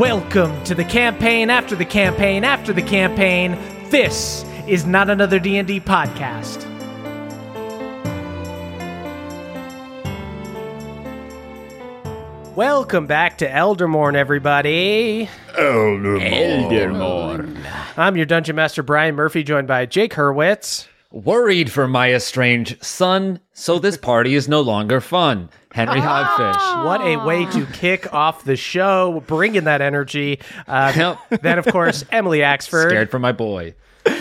Welcome to the campaign after the campaign after the campaign. This is not another D&D podcast. Welcome back to Eldermourne, everybody. Eldermore. I'm your Dungeon Master, Brian Murphy, joined by Jake Hurwitz. Worried for my estranged son, so this party is no longer fun. Henry Hogfish. What a way to kick off the show, bringing that energy. Uh, then, of course, Emily Axford. Scared for my boy.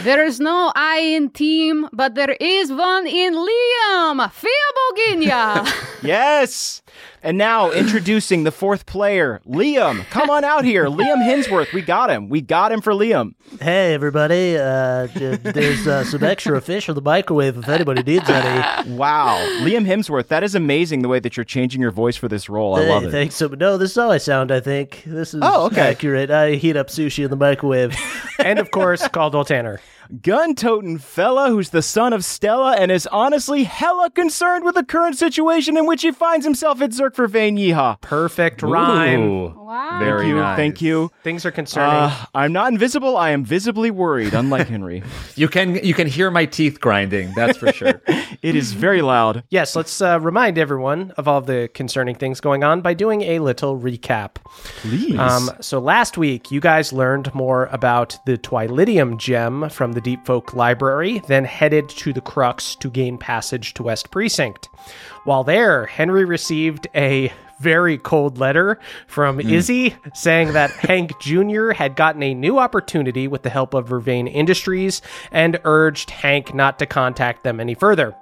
There is no I in team, but there is one in Liam. Fia Boginia. Yes. And now introducing the fourth player, Liam. Come on out here, Liam Hemsworth. We got him. We got him for Liam. Hey everybody, uh, there's uh, some extra fish in the microwave if anybody needs any. Wow, Liam Hemsworth. That is amazing the way that you're changing your voice for this role. I love it. Thanks. So, no, this is how I sound. I think this is Oh, okay. accurate. I heat up sushi in the microwave. and, of course, Caldwell Tanner. Gun toting fella who's the son of Stella and is honestly hella concerned with the current situation in which he finds himself at Zerk Vervain Yeehaw. Perfect rhyme. Ooh, Wow. Very Thank you. nice. Thank you. Things are concerning. Uh, I'm not invisible. I am visibly worried, unlike Henry. You can you can hear my teeth grinding. That's for sure. It is very loud. Yes, let's uh, remind everyone of all the concerning things going on by doing a little recap. Please. Um, so last week, you guys learned more about the Twilidium gem from the Deep Folk Library, then headed to the Crux to gain passage to West Precinct. While there, Henry received a very cold letter from hmm. Izzy saying that Hank Jr. had gotten a new opportunity with the help of Vervain Industries and urged Hank not to contact them any further.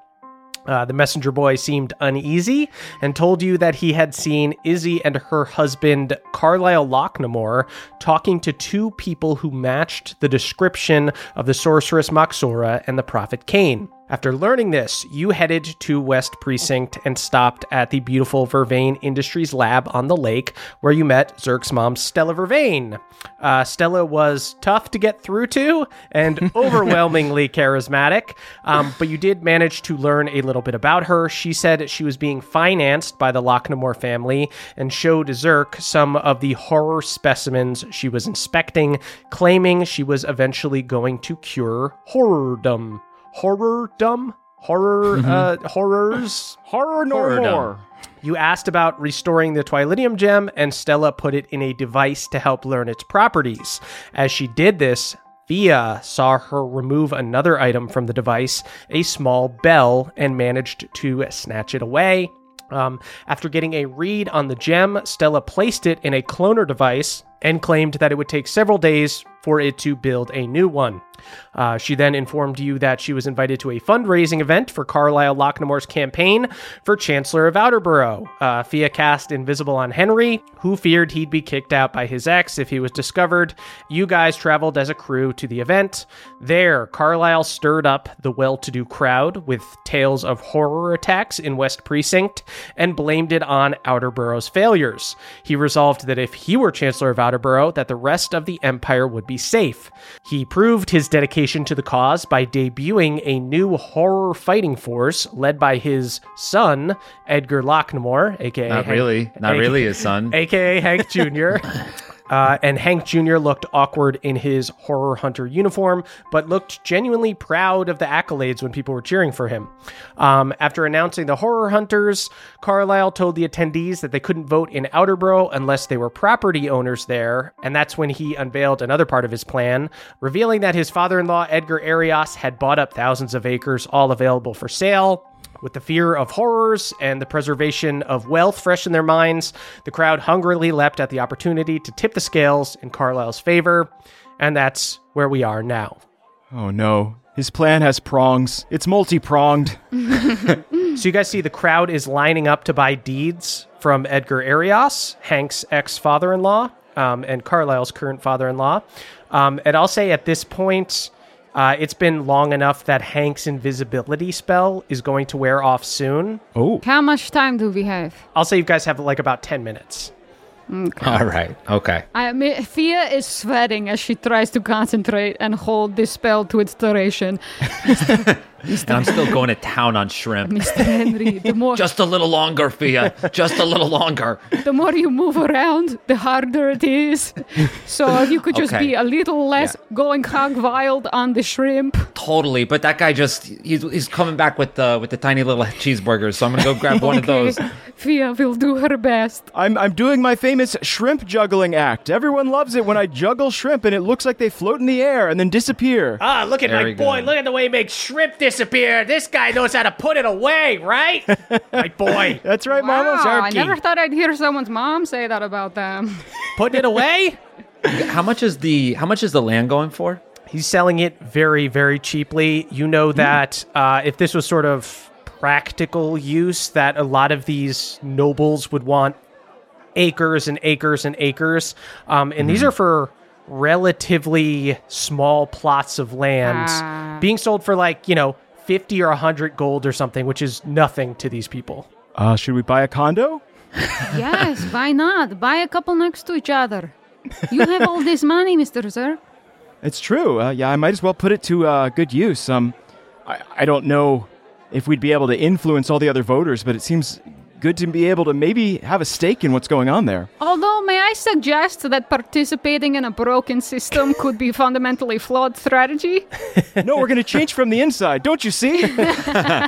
Uh, the messenger boy seemed uneasy and told you that he had seen Izzy and her husband, Carlisle Locknamore, talking to two people who matched the description of the sorceress Moxora and the prophet Cain. After learning this, you headed to West Precinct and stopped at the beautiful Vervain Industries lab on the lake, where you met Zerk's mom, Stella Vervain. Uh, Stella was tough to get through to and overwhelmingly charismatic, um, but you did manage to learn a little bit about her. She said she was being financed by the Locknamore family and showed Zerk some of the horror specimens she was inspecting, claiming she was eventually going to cure horrordom. Horrordom? Horror, uh, horrors? Horror no Horror more. You asked about restoring the Twilidium gem, and Stella put it in a device to help learn its properties. As she did this, Fia saw her remove another item from the device, a small bell, and managed to snatch it away. Um, after getting a read on the gem, Stella placed it in a cloner device and claimed that it would take several days for it to build a new one. Uh, she then informed you that she was invited to a fundraising event for Carlisle Lochnamore's campaign for Chancellor of Outerborough. Uh, Fia cast invisible on Henry, who feared he'd be kicked out by his ex if he was discovered. You guys traveled as a crew to the event. There, Carlisle stirred up the well to do crowd with tales of horror attacks in West Precinct and blamed it on Outerborough's failures. He resolved that if he were Chancellor of Outerborough, that the rest of the Empire would be safe. He proved his dedication to the cause by debuting a new horror fighting force led by his son, Edgar Locknamore, aka Not Hank- really. Not aka- really his son. aka Hank Jr. Uh, and Hank Jr. looked awkward in his horror hunter uniform, but looked genuinely proud of the accolades when people were cheering for him. Um, after announcing the horror hunters, Carlisle told the attendees that they couldn't vote in Outerborough unless they were property owners there, and that's when he unveiled another part of his plan, revealing that his father in law, Edgar Arias, had bought up thousands of acres, all available for sale. With the fear of horrors and the preservation of wealth fresh in their minds, the crowd hungrily leapt at the opportunity to tip the scales in Carlisle's favor, and that's where we are now. Oh no. His plan has prongs. It's multi pronged. So you guys see the crowd is lining up to buy deeds from Edgar Arias, Hank's ex father in law, um, and Carlisle's current father in law. Um, and I'll say at this point, uh, it's been long enough that Hank's invisibility spell is going to wear off soon. Oh. How much time do we have? I'll say you guys have like about 10 minutes. All right. Okay. I mean, Fia is sweating as she tries to concentrate and hold this spell to its duration. And I'm still going to town on shrimp. Mr. Henry, the more Just a little longer, Fia. Just a little longer. the more you move around, the harder it is. So if you could just Okay. be a little less going hog wild on the shrimp. Totally. But that guy just he's, he's coming back with the with the tiny little cheeseburgers. So I'm gonna go grab one of those. Fia will do her best. I'm, I'm doing my famous shrimp juggling act. Everyone loves it when I juggle shrimp and it looks like they float in the air and then disappear. Ah, look at my boy. good. Look at the way he makes shrimp disappear. This guy knows how to put it away, right? my boy. That's right, Mama. Wow, I never thought I'd hear someone's mom say that about them. Putting it away? How much is the how much is the land going for? He's selling it very, very cheaply. You know that uh, if this was sort of practical use, that a lot of these nobles would want acres and acres and acres. Um, and these are for relatively small plots of land Ah. being sold for like, you know, 50 or 100 gold or something, which is nothing to these people. Uh, should we buy a condo? yes, why not? Buy a couple next to each other. You have all this money, Mr. Sir. It's true. Uh, yeah, I might as well put it to uh, good use. Um, I, I don't know if we'd be able to influence all the other voters, but it seems good to be able to maybe have a stake in what's going on there. Although, may I suggest that participating in a broken system could be fundamentally flawed strategy? no, we're going to change from the inside. Don't you see?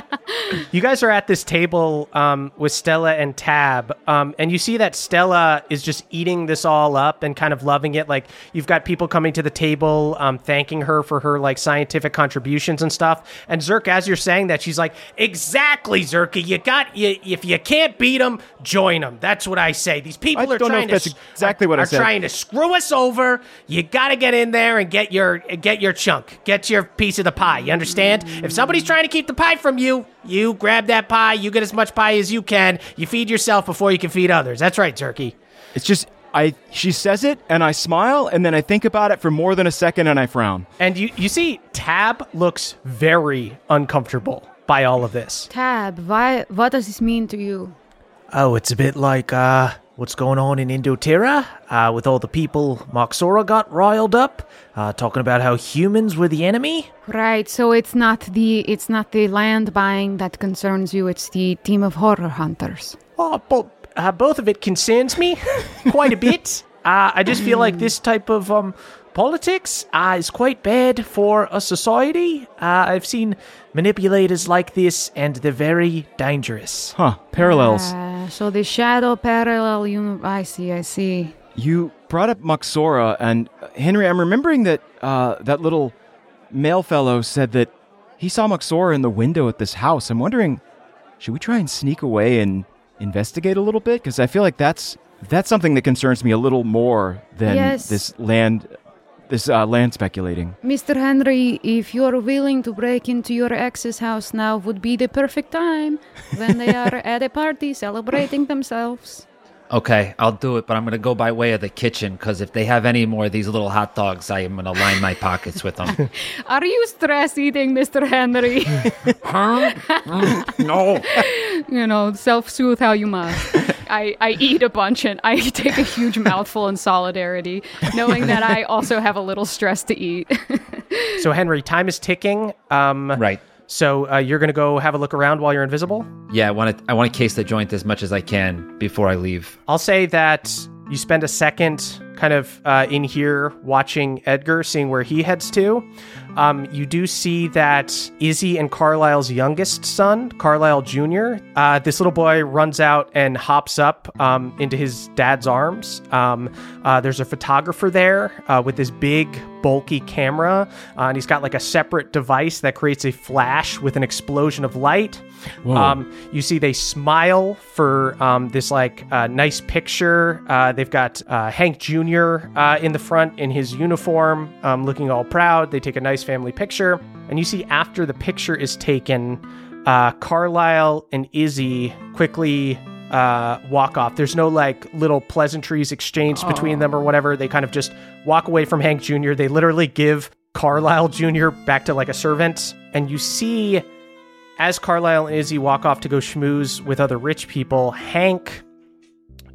You guys are at this table um, with Stella and Tab, um, and you see that Stella is just eating this all up and kind of loving it. Like you've got people coming to the table, um, thanking her for her like scientific contributions and stuff. And Zerk, as you're saying that, she's like, "Exactly, Zerka. You got you. If you can't beat them, join them. That's what I say. These people I are don't know trying if to exactly are, what I are said. trying to screw us over. You got to get in there and get your get your chunk, get your piece of the pie. You understand? If somebody's trying to keep the pie from you, you grab that pie. You get as much pie as you can. You feed yourself before you can feed others. That's right, Turkey. it's just I. She says it, and I smile, and then I think about it for more than a second, and I frown. And you you see, Tab looks very uncomfortable by all of this. Tab, why, what does this mean to you? Oh, it's a bit like uh, what's going on in Indoterra uh, with all the people Moxora got riled up, uh, talking about how humans were the enemy. Right, so it's not the it's not the land buying that concerns you, it's the team of horror hunters. Oh, bo- uh, both of it concerns me quite a bit. Uh, I just feel like this type of um, politics uh, is quite bad for a society. Uh, I've seen manipulators like this, and they're very dangerous. Huh? Parallels. Uh, so the shadow parallel uni- I see, I see. You brought up Moxora, and uh, Henry, I'm remembering that uh, that little male fellow said that he saw Moxora in the window at this house. I'm wondering, should we try and sneak away and investigate a little bit? Because I feel like that's that's something that concerns me a little more than Yes. this land this uh, land speculating. Mr. Henry, if you're willing to break into your ex's house now, would be the perfect time when they are at a party celebrating themselves. Okay, I'll do it, but I'm gonna go by way of the kitchen because if they have any more of these little hot dogs, I am gonna line my pockets with them. Are you stress eating, Mr. Henry? huh? Mm, no. you know, self soothe how you must. I, I eat a bunch and I take a huge mouthful in solidarity, knowing that I also have a little stress to eat. So Henry, time is ticking. Um, Right. So uh, you're gonna go have a look around while you're invisible. Yeah, I want to. I want to case the joint as much as I can before I leave. I'll say that you spend a second kind of uh, in here watching Edgar, seeing where he heads to. Um, you do see that Izzy and Carlisle's youngest son, Carlisle Jr., uh, this little boy runs out and hops up um, into his dad's arms. Um, uh, there's a photographer there uh, with this big, bulky camera, uh, and he's got like a separate device that creates a flash with an explosion of light. Um, you see they smile for um, this like uh, nice picture. Uh, they've got uh, Hank Jr. Uh, in the front in his uniform, um, looking all proud. They take a nice family picture, and you see after the picture is taken, uh, Carlisle and Izzy quickly uh, walk off. There's no like little pleasantries exchanged between them or whatever. They kind of just walk away from Hank Jr. They literally give Carlisle Jr. back to like a servant, and you see as Carlisle and Izzy walk off to go schmooze with other rich people, Hank,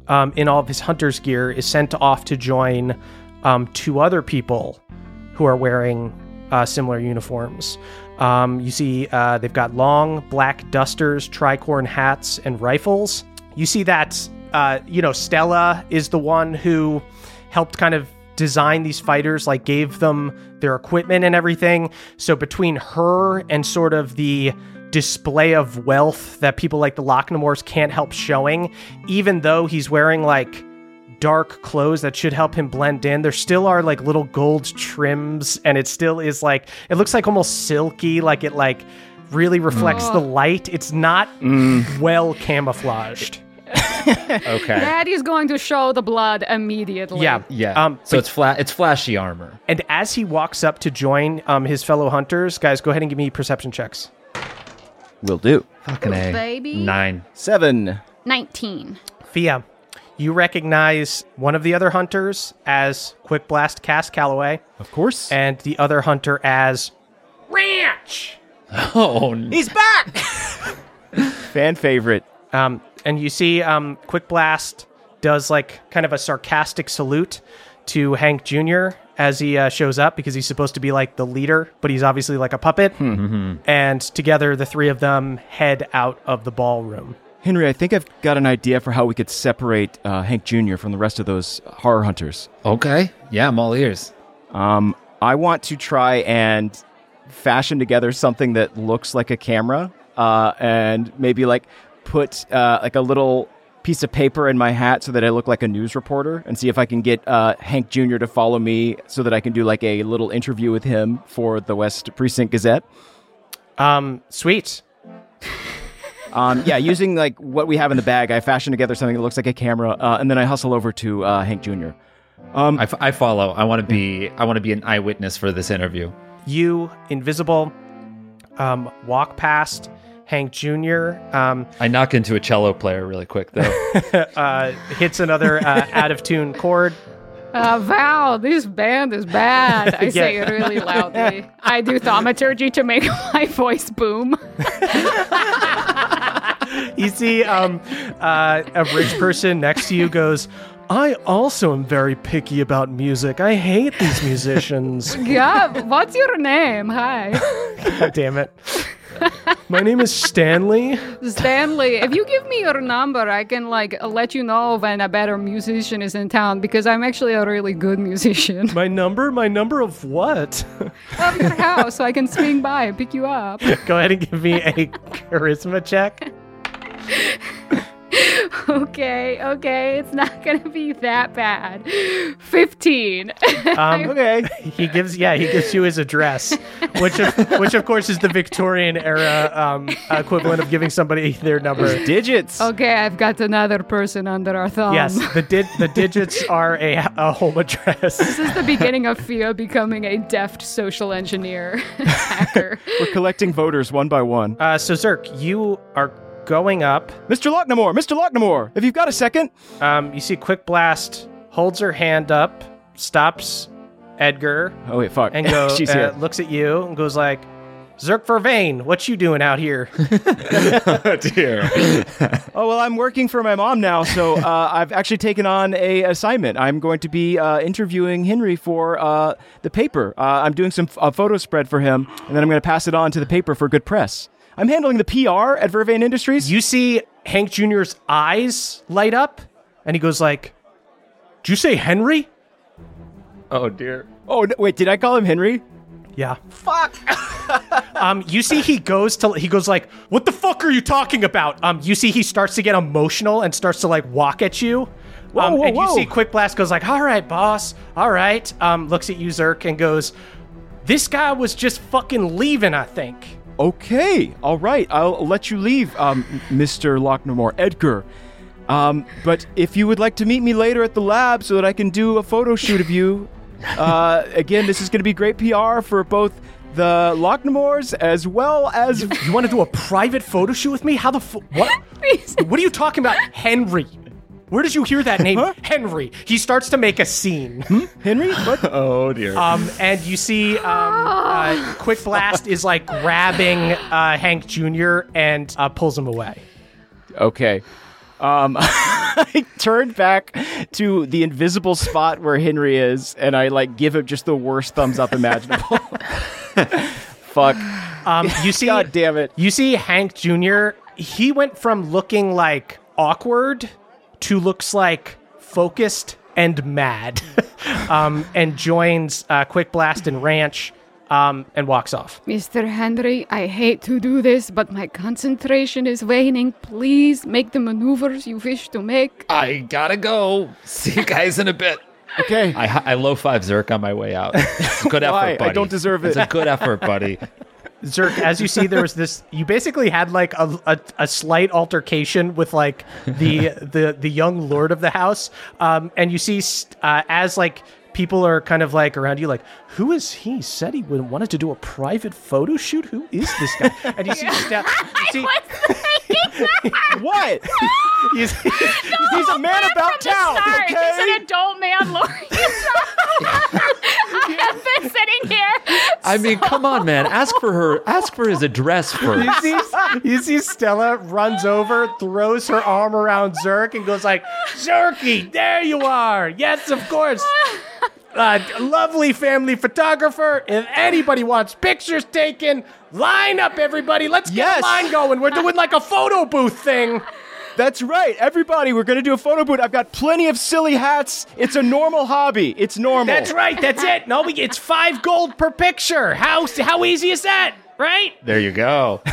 um, in all of his hunter's gear, is sent off to join um, two other people who are wearing uh, similar uniforms. Um, you see, uh, they've got long black dusters, tricorn hats, and rifles. You see that, uh, you know, Stella is the one who helped kind of design these fighters, like gave them their equipment and everything. So between her and sort of the display of wealth that people like the Locknamores can't help showing, even though he's wearing like dark clothes that should help him blend in. There still are like little gold trims, and it still is like it looks like almost silky, like it like really reflects the light. It's not well camouflaged. Okay. Daddy's going to show the blood immediately. Yeah, Yeah. Um, so it's flat. It's flashy armor. and as he walks up to join um, his fellow hunters, guys, go ahead and give me perception checks. Will do. Fucking a. baby. Nine. Seven. 19. Fia, you recognize one of the other hunters as Quick Blast Cass Calloway, Of course. and the other hunter as Ranch. Oh, n- He's back! Fan favorite. Um, and you see, um, Quick Blast does like kind of a sarcastic salute to Hank Jr. as he uh, shows up because he's supposed to be like the leader, but he's obviously like a puppet. And together, the three of them head out of the ballroom. Henry, I think I've got an idea for how we could separate uh, Hank Jr. from the rest of those horror hunters. okay. Yeah, I'm all ears. Um, I want to try and fashion together something that looks like a camera, uh, and maybe like put uh, like a little piece of paper in my hat so that I look like a news reporter, and see if I can get uh, Hank Jr. to follow me so that I can do like a little interview with him for the West Precinct Gazette. Um, sweet. Um, yeah, using like what we have in the bag, I fashion together something that looks like a camera, uh, and then I hustle over to uh, Hank Jr. I, f- I follow. I want to be. I want to be an eyewitness for this interview. You, invisible, um, walk past Hank Jr., um, I knock into a cello player really quick though. uh, hits another uh, out of tune chord. Uh, Val, this band is bad. I say it really loudly. I do thaumaturgy to make my voice boom. You see um, uh, a rich person next to you goes, I also am very picky about music. I hate these musicians. Yeah, what's your name? Hi. God damn it. My name is Stanley. Stanley, if you give me your number, I can like let you know when a better musician is in town because I'm actually a really good musician. My number? My number of what? Of your house, so I can swing by and pick you up. Go ahead and give me a charisma check. Okay, okay, it's not gonna be that bad. Fifteen. Um, Okay. he gives yeah he gives you his address which of, which of course is the victorian era um, equivalent of giving somebody their number Digits. okay, I've got another person under our thumb. yes the di- the digits are a, a home address This is the beginning of Fia becoming a deft social engineer hacker. We're collecting voters one by one. uh, so zerk you are going up Mr. Locknamore, Mr. Locknamore, if you've got a second. um, you see quick blast holds her hand up stops edgar Oh wait, fuck. and goes She's uh, here. looks at you and goes like zerk vervain what you doing out here Oh, dear. Oh well, I'm working for my mom now, so uh, I've actually taken on a assignment. I'm going to be uh, interviewing Henry for uh, the paper. Uh, I'm doing some a photo spread for him, and then I'm going to pass it on to the paper for good press. I'm handling the PR at Vervain Industries. you see Hank Jr.'s eyes light up, and he goes like, "Did you say Henry?" Oh, dear. oh no, wait, did I call him Henry? Yeah. Fuck. um, you see, he goes to he goes like, "What the fuck are you talking about?" Um, you see, he starts to get emotional and starts to like walk at you. Whoa, um, whoa, and you whoa. see, Quick Blast goes like, "All right, boss. All right." Um, looks at you, Zerk, and goes, "This guy was just fucking leaving, I think." Okay, all right. I'll let you leave, um, Mr. Locknamore, Edgar. Um, but if you would like to meet me later at the lab so that I can do a photo shoot of you, uh, again, this is going to be great PR for both the Locknamores as well as. You want to do a private photo shoot with me? How the fu- what? what are you talking about, Henry? Where did you hear that name, Henry? He starts to make a scene. Henry? What? Oh, dear. Um, and you see, um, uh, Quick Blast is like grabbing uh, Hank Jr. and uh, pulls him away. Okay. Um, I turned back to the invisible spot where Henry is, and I like give him just the worst thumbs up imaginable. Fuck. Um, you see, God damn it. You see, Hank Jr. He went from looking like awkward to looks like focused and mad, um, and joins uh, Quick Blast and Ranch, um, and walks off. Mr. Henry, I hate to do this, but my concentration is waning. Please make the maneuvers you wish to make. I gotta go. See you guys in a bit. Okay. I, I low five Zerk on my way out. Good effort, Why? I buddy. don't deserve it. It's a good effort, buddy. Zerk, as you see, there was this. You basically had like a, a, a slight altercation with like the the the young lord of the house, um, and you see uh, as like people are kind of like around you, like who is he? Said he wanted to do a private photo shoot. Who is this guy? And you see, Ste- you see, what? you see He's a man about town, okay? He's an adult man, Lori. I have been sitting here. I mean, come on, man. Ask for her. Ask for his address first. You see, you see Stella runs over, throws her arm around Zerk, and goes like, "Zerky, there you are. Yes, of course. Uh, lovely family photographer. If anybody wants pictures taken, line up, everybody. Let's get Yes. a line going. We're doing like a photo booth thing. That's right. Everybody, we're going to do a photo booth. I've got plenty of silly hats. It's a normal hobby. It's normal. That's right. That's it. No, we, it's five gold per picture. How how easy is that? Right? There you go.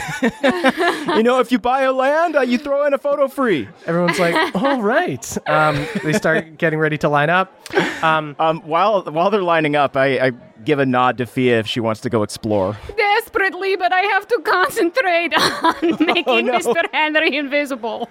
You know, if you buy a land, uh, you throw in a photo free. Everyone's like, all right. Um, they start getting ready to line up. Um, Um, while while they're lining up, I, I give a nod to Fia if she wants to go explore. Desperately, but I have to concentrate on making no. Mr. Henry invisible.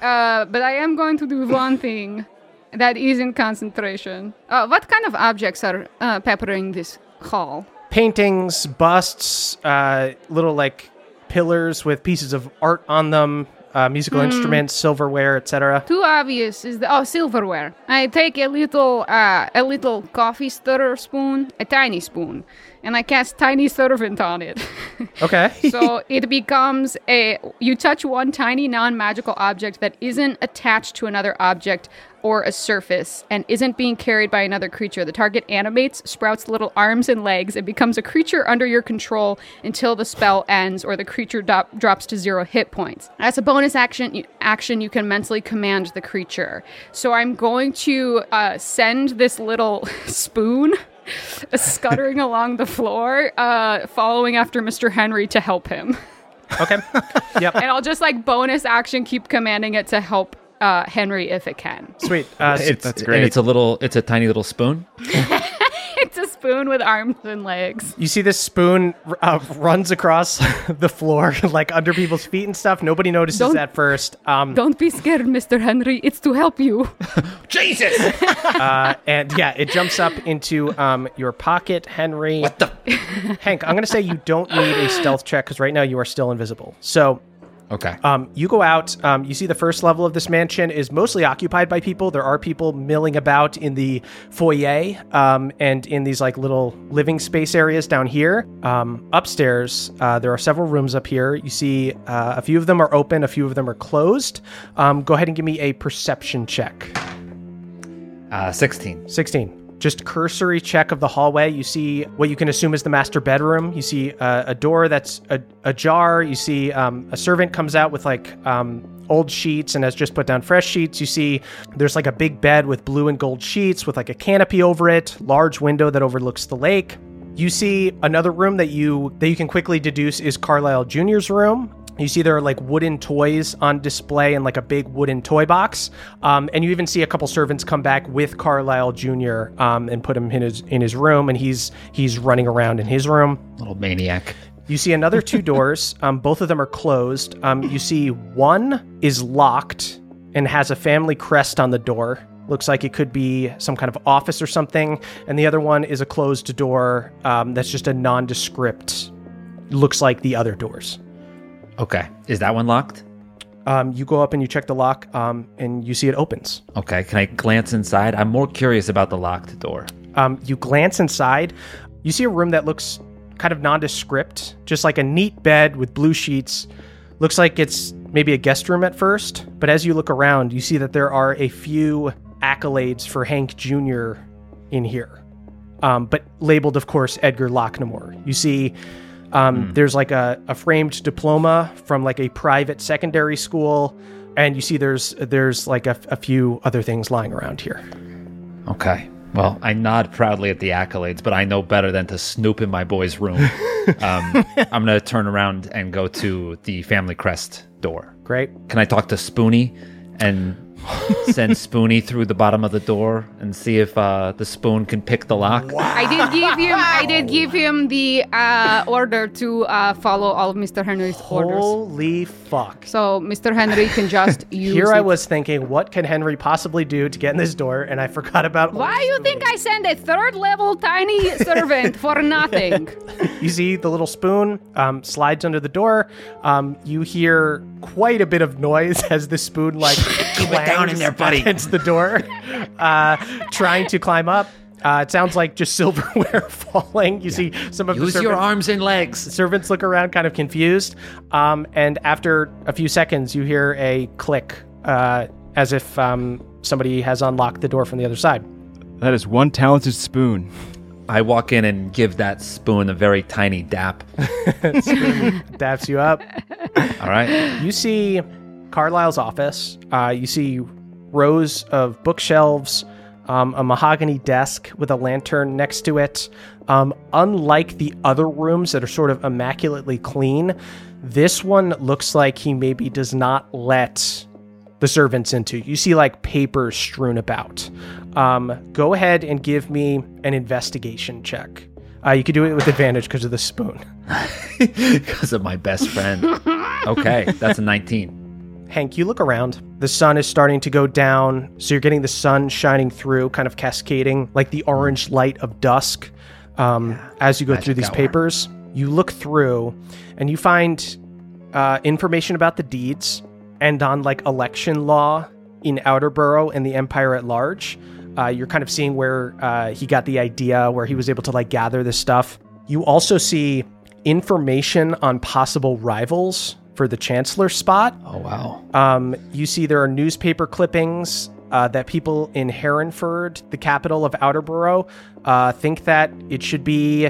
uh, but I am going to do one thing that is in concentration. Uh, what kind of objects are uh, peppering this hall? Paintings, busts, uh, little like pillars with pieces of art on them, uh, musical instruments, silverware, etc. Too obvious is the oh silverware. I take a little uh, a little coffee stirrer spoon, a tiny spoon, and I cast tiny servant on it. Okay. so it becomes a you touch one tiny non-magical object that isn't attached to another object or a surface and isn't being carried by another creature the target animates sprouts little arms and legs and becomes a creature under your control until the spell ends or the creature do- drops to zero hit points as a bonus action you, action you can mentally command the creature so i'm going to uh, send this little spoon scuttering along the floor, uh, following after Mr. Henry to help him. okay. Yep. And I'll just like bonus action keep commanding it to help uh, Henry if it can. Sweet. Uh, It's, that's and great. it's a little, it's a tiny little spoon. It's a spoon with arms and legs. you see this spoon uh, runs across the floor, like under people's feet and stuff. Nobody notices Don't- at first. Um, Don't be scared, Mr. Henry. It's to help you. Jesus! uh, and yeah, it jumps up into um, your pocket, Henry. what the? Hank, I'm going to say you don't need a stealth check because right now you are still invisible. So Okay. Um, you go out. Um, you see the first level of this mansion is mostly occupied by people. There are people milling about in the foyer um, and in these like little living space areas down here. Um, upstairs, uh, there are several rooms up here. You see uh, a few of them are open, a few of them are closed. Um, go ahead and give me a perception check. Uh, 16. 16. Just cursory check of the hallway. You see what you can assume is the master bedroom. You see uh, a door that's a, ajar. You see um, a servant comes out with like um, old sheets and has just put down fresh sheets. You see there's like a big bed with blue and gold sheets with like a canopy over it, large window that overlooks the lake. You see another room that you that you can quickly deduce is Carlisle Jr.'s room. You see there are like wooden toys on display in like a big wooden toy box, um, and you even see a couple servants come back with Carlisle Jr. Um, and put him in his in his room, and he's he's running around in his room. Little maniac. You see another two doors. Um, both of them are closed. Um, you see one is locked and has a family crest on the door. Looks like it could be some kind of office or something. And the other one is a closed door um, that's just a nondescript. Looks like the other doors. Okay. Is that one locked? Um, you go up and you check the lock, um, and you see it opens. Okay. Can I glance inside? I'm more curious about the locked door. Um, you glance inside. You see a room that looks kind of nondescript, just like a neat bed with blue sheets. Looks like it's maybe a guest room at first, but as you look around, you see that there are a few accolades for Hank Jr. in here, um, but labeled, of course, Edgar Locknamore. You see. Um, There's like a, a framed diploma from like a private secondary school, and you see there's there's like a, a few other things lying around here. Okay. Well, I nod proudly at the accolades, but I know better than to snoop in my boy's room. um, I'm going to turn around and go to the family crest door. Great. Can I talk to Spoonie and send Spoonie through the bottom of the door and see if uh, the spoon can pick the lock? I did give him. I did give him the uh, order to uh, follow all of Mr. Henry's orders. Holy fuck. So Mr. Henry can just use. Here I was thinking, what can Henry possibly do to get in this door? And I forgot about. Why do you think I send a third level tiny servant for nothing? You see the little spoon um, slides under the door. Um, you hear quite a bit of noise as the spoon like clangs down in there, buddy. against the door, uh, trying to climb up. Uh, it sounds like just silverware falling. You see some of the Use your arms and legs. servants look around kind of confused um, and after a few seconds you hear a click uh, as if um, somebody has unlocked the door from the other side That is one talented spoon. I walk in and give that spoon a very tiny dap. daps you up All right. you see carlisle's office uh, you see rows of bookshelves um, a mahogany desk with a lantern next to it um, unlike the other rooms that are sort of immaculately clean this one looks like he maybe does not let the servants into. You see like papers strewn about. Um, go ahead and give me an investigation check. Uh, you could do it with advantage because of the spoon. Because of my best friend. Okay. That's a 19. Hank, you look around. The sun is starting to go down, so you're getting the sun shining through, kind of cascading like the orange light of dusk. Um, as you go through these papers, you look through and you find uh, information about the deeds and on like election law in Outerborough and the Empire at large. Uh, you're kind of seeing where uh, he got the idea, where he was able to like gather this stuff. You also see information on possible rivals for the Chancellor spot. Oh, wow. Um, you see, there are newspaper clippings uh, that people in Herrenford, the capital of Outerborough, uh, think that it should be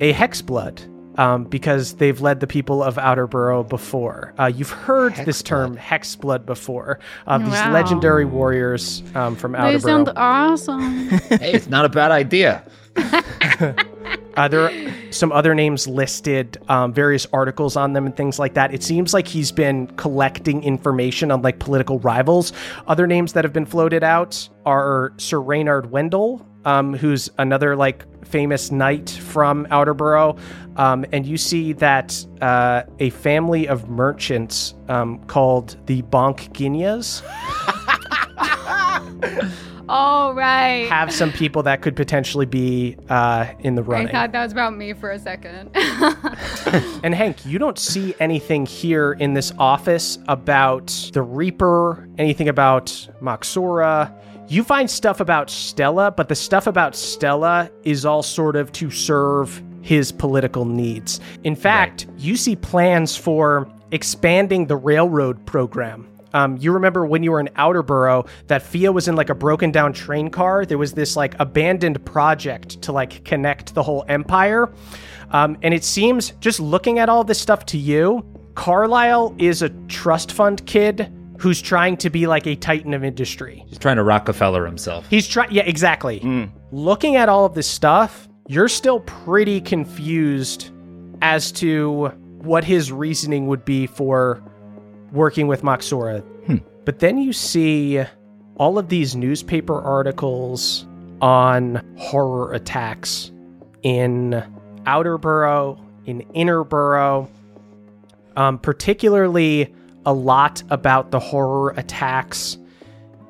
a hexblood um, because they've led the people of Outerborough before. Uh, you've heard this term hexblood before. Uh, these legendary warriors um, from Outerborough. They sound awesome. Hey, it's not a bad idea. Uh, there are some other names listed, um, various articles on them and things like that. It seems like he's been collecting information on like political rivals. Other names that have been floated out are Sir Reynard Wendell, um, who's another like famous knight from Outerborough. Um, and you see that uh, a family of merchants um, called the Bonk Guineas Oh, right. have some people that could potentially be uh, in the running. I thought that was about me for a second. And Hank, you don't see anything here in this office about the Reaper, anything about Moxora. You find stuff about Stella, but the stuff about Stella is all sort of to serve his political needs. In fact, you see plans for expanding the railroad program. Um, you remember when you were in Outerborough that Fia was in like a broken down train car? There was this like abandoned project to like connect the whole empire. Um, and it seems, just looking at all this stuff to you, Carlisle is a trust fund kid who's trying to be like a titan of industry. He's trying to Rockefeller himself. He's trying, yeah, exactly. Looking at all of this stuff, you're still pretty confused as to what his reasoning would be for working with Moxora. But then you see all of these newspaper articles on horror attacks in Outerborough, in Inner Borough, um, particularly a lot about the horror attacks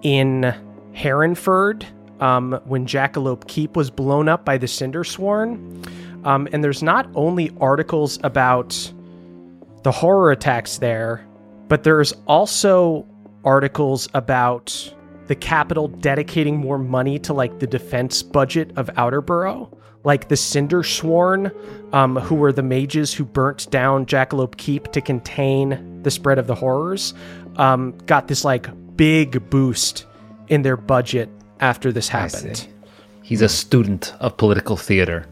in Herrenford um, when Jackalope Keep was blown up by the Cinder Sworn. Um, and there's not only articles about the horror attacks there, but there's also articles about the capital dedicating more money to like the defense budget of Outerborough. Like the Cinder Sworn, um, who were the mages who burnt down Jackalope Keep to contain the spread of the horrors, um, got this like big boost in their budget after this happened. He's a student of political theater.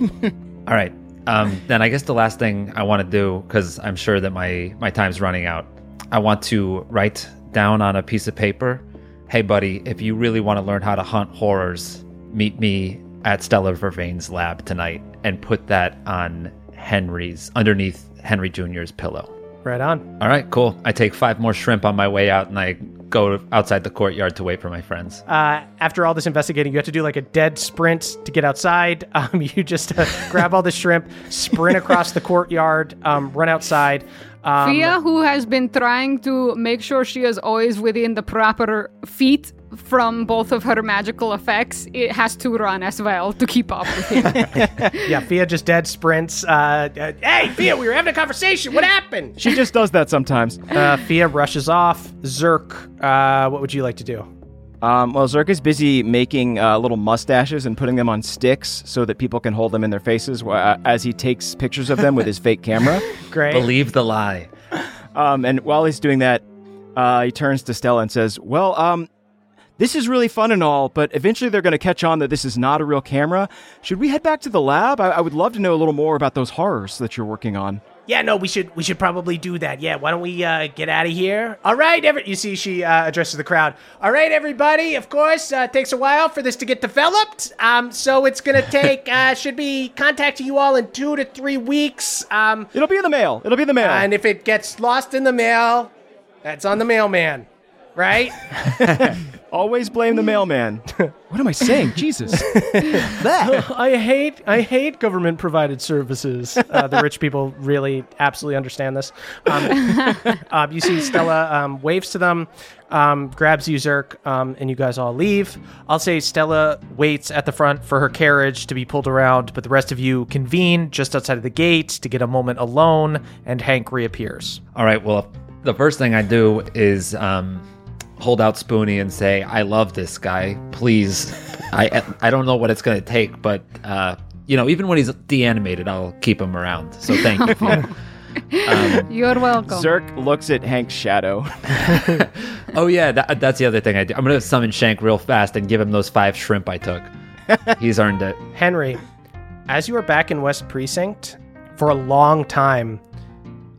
All right. Um, then I guess the last thing I want to do, because I'm sure that my my time's running out, I want to write down on a piece of paper, "Hey, buddy, if you really want to learn how to hunt horrors, meet me at Stella Vervain's lab tonight," and put that on Henry's underneath Henry Jr.'s pillow. Right on. All right, cool. I take five more shrimp on my way out, and I go outside the courtyard to wait for my friends. uh, after all this investigating, you have to do like a dead sprint to get outside. Um, you just uh, grab all the shrimp, sprint across the courtyard, um, run outside. Um, Fia, who has been trying to make sure she is always within the proper feet from both of her magical effects, it has to run as well to keep up with him. yeah, Fia just dead sprints. Uh, uh, hey, Fia, we were having a conversation. What happened? She just does that sometimes. Uh, Fia rushes off. Zerk, uh, what would you like to do? Um, well, Zerk is busy making uh, little mustaches and putting them on sticks so that people can hold them in their faces wh- uh, as he takes pictures of them with his fake camera. Great. Believe the lie. Um, and while he's doing that, uh, he turns to Stella and says, Well, um, this is really fun and all, but eventually they're going to catch on that this is not a real camera. Should we head back to the lab? I, I would love to know a little more about those horrors that you're working on. Yeah, no, we should we should probably do that. Yeah, why don't we uh, get out of here? All right, every you see she uh, addresses the crowd. All right, everybody. Of course, uh, takes a while for this to get developed. Um, so it's gonna take uh, should be contacting you all in two to three weeks. Um, It'll be in the mail. It'll be in the mail. and if it gets lost in the mail, that's on the mailman, right? Always blame the mailman. what am I saying? Jesus. that. I hate I hate government provided services. Uh, the rich people really absolutely understand this. Um, uh, you see Stella um, waves to them, um, grabs you Zerk, um, and you guys all leave. I'll say Stella waits at the front for her carriage to be pulled around, but the rest of you convene just outside of the gate to get a moment alone, and Hank reappears. All right. Well, the first thing I do is um, hold out Spoonie and say, "I love this guy. Please, I I don't know what it's going to take, but uh, you know, even when he's de-animated, I'll keep him around. So thank you." Um, You're welcome. Zerk looks at Hank's shadow. oh yeah, that, that's the other thing I do. I'm going to summon Shank real fast and give him those five shrimp I took. He's earned it. Henry, as you were back in West Precinct, for a long time,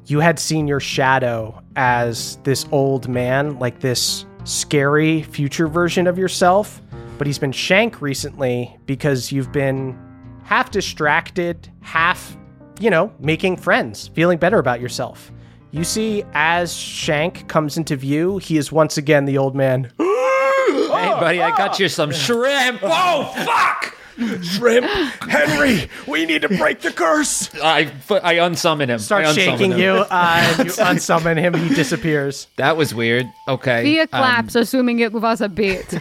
you had seen your shadow as this old man, like this scary future version of yourself. But he's been Shank recently because you've been half distracted, half, you know, making friends, feeling better about yourself. You see, as Shank comes into view, he is once again the old man. Hey, buddy, I got you some shrimp. Oh, fuck! Shrimp, Henry, we need to break the curse. I, I unsummon him. Start I unsummon shaking him. you, uh, you unsummon him. He disappears. That was weird. Okay. Fia Um, claps, assuming it was a bit.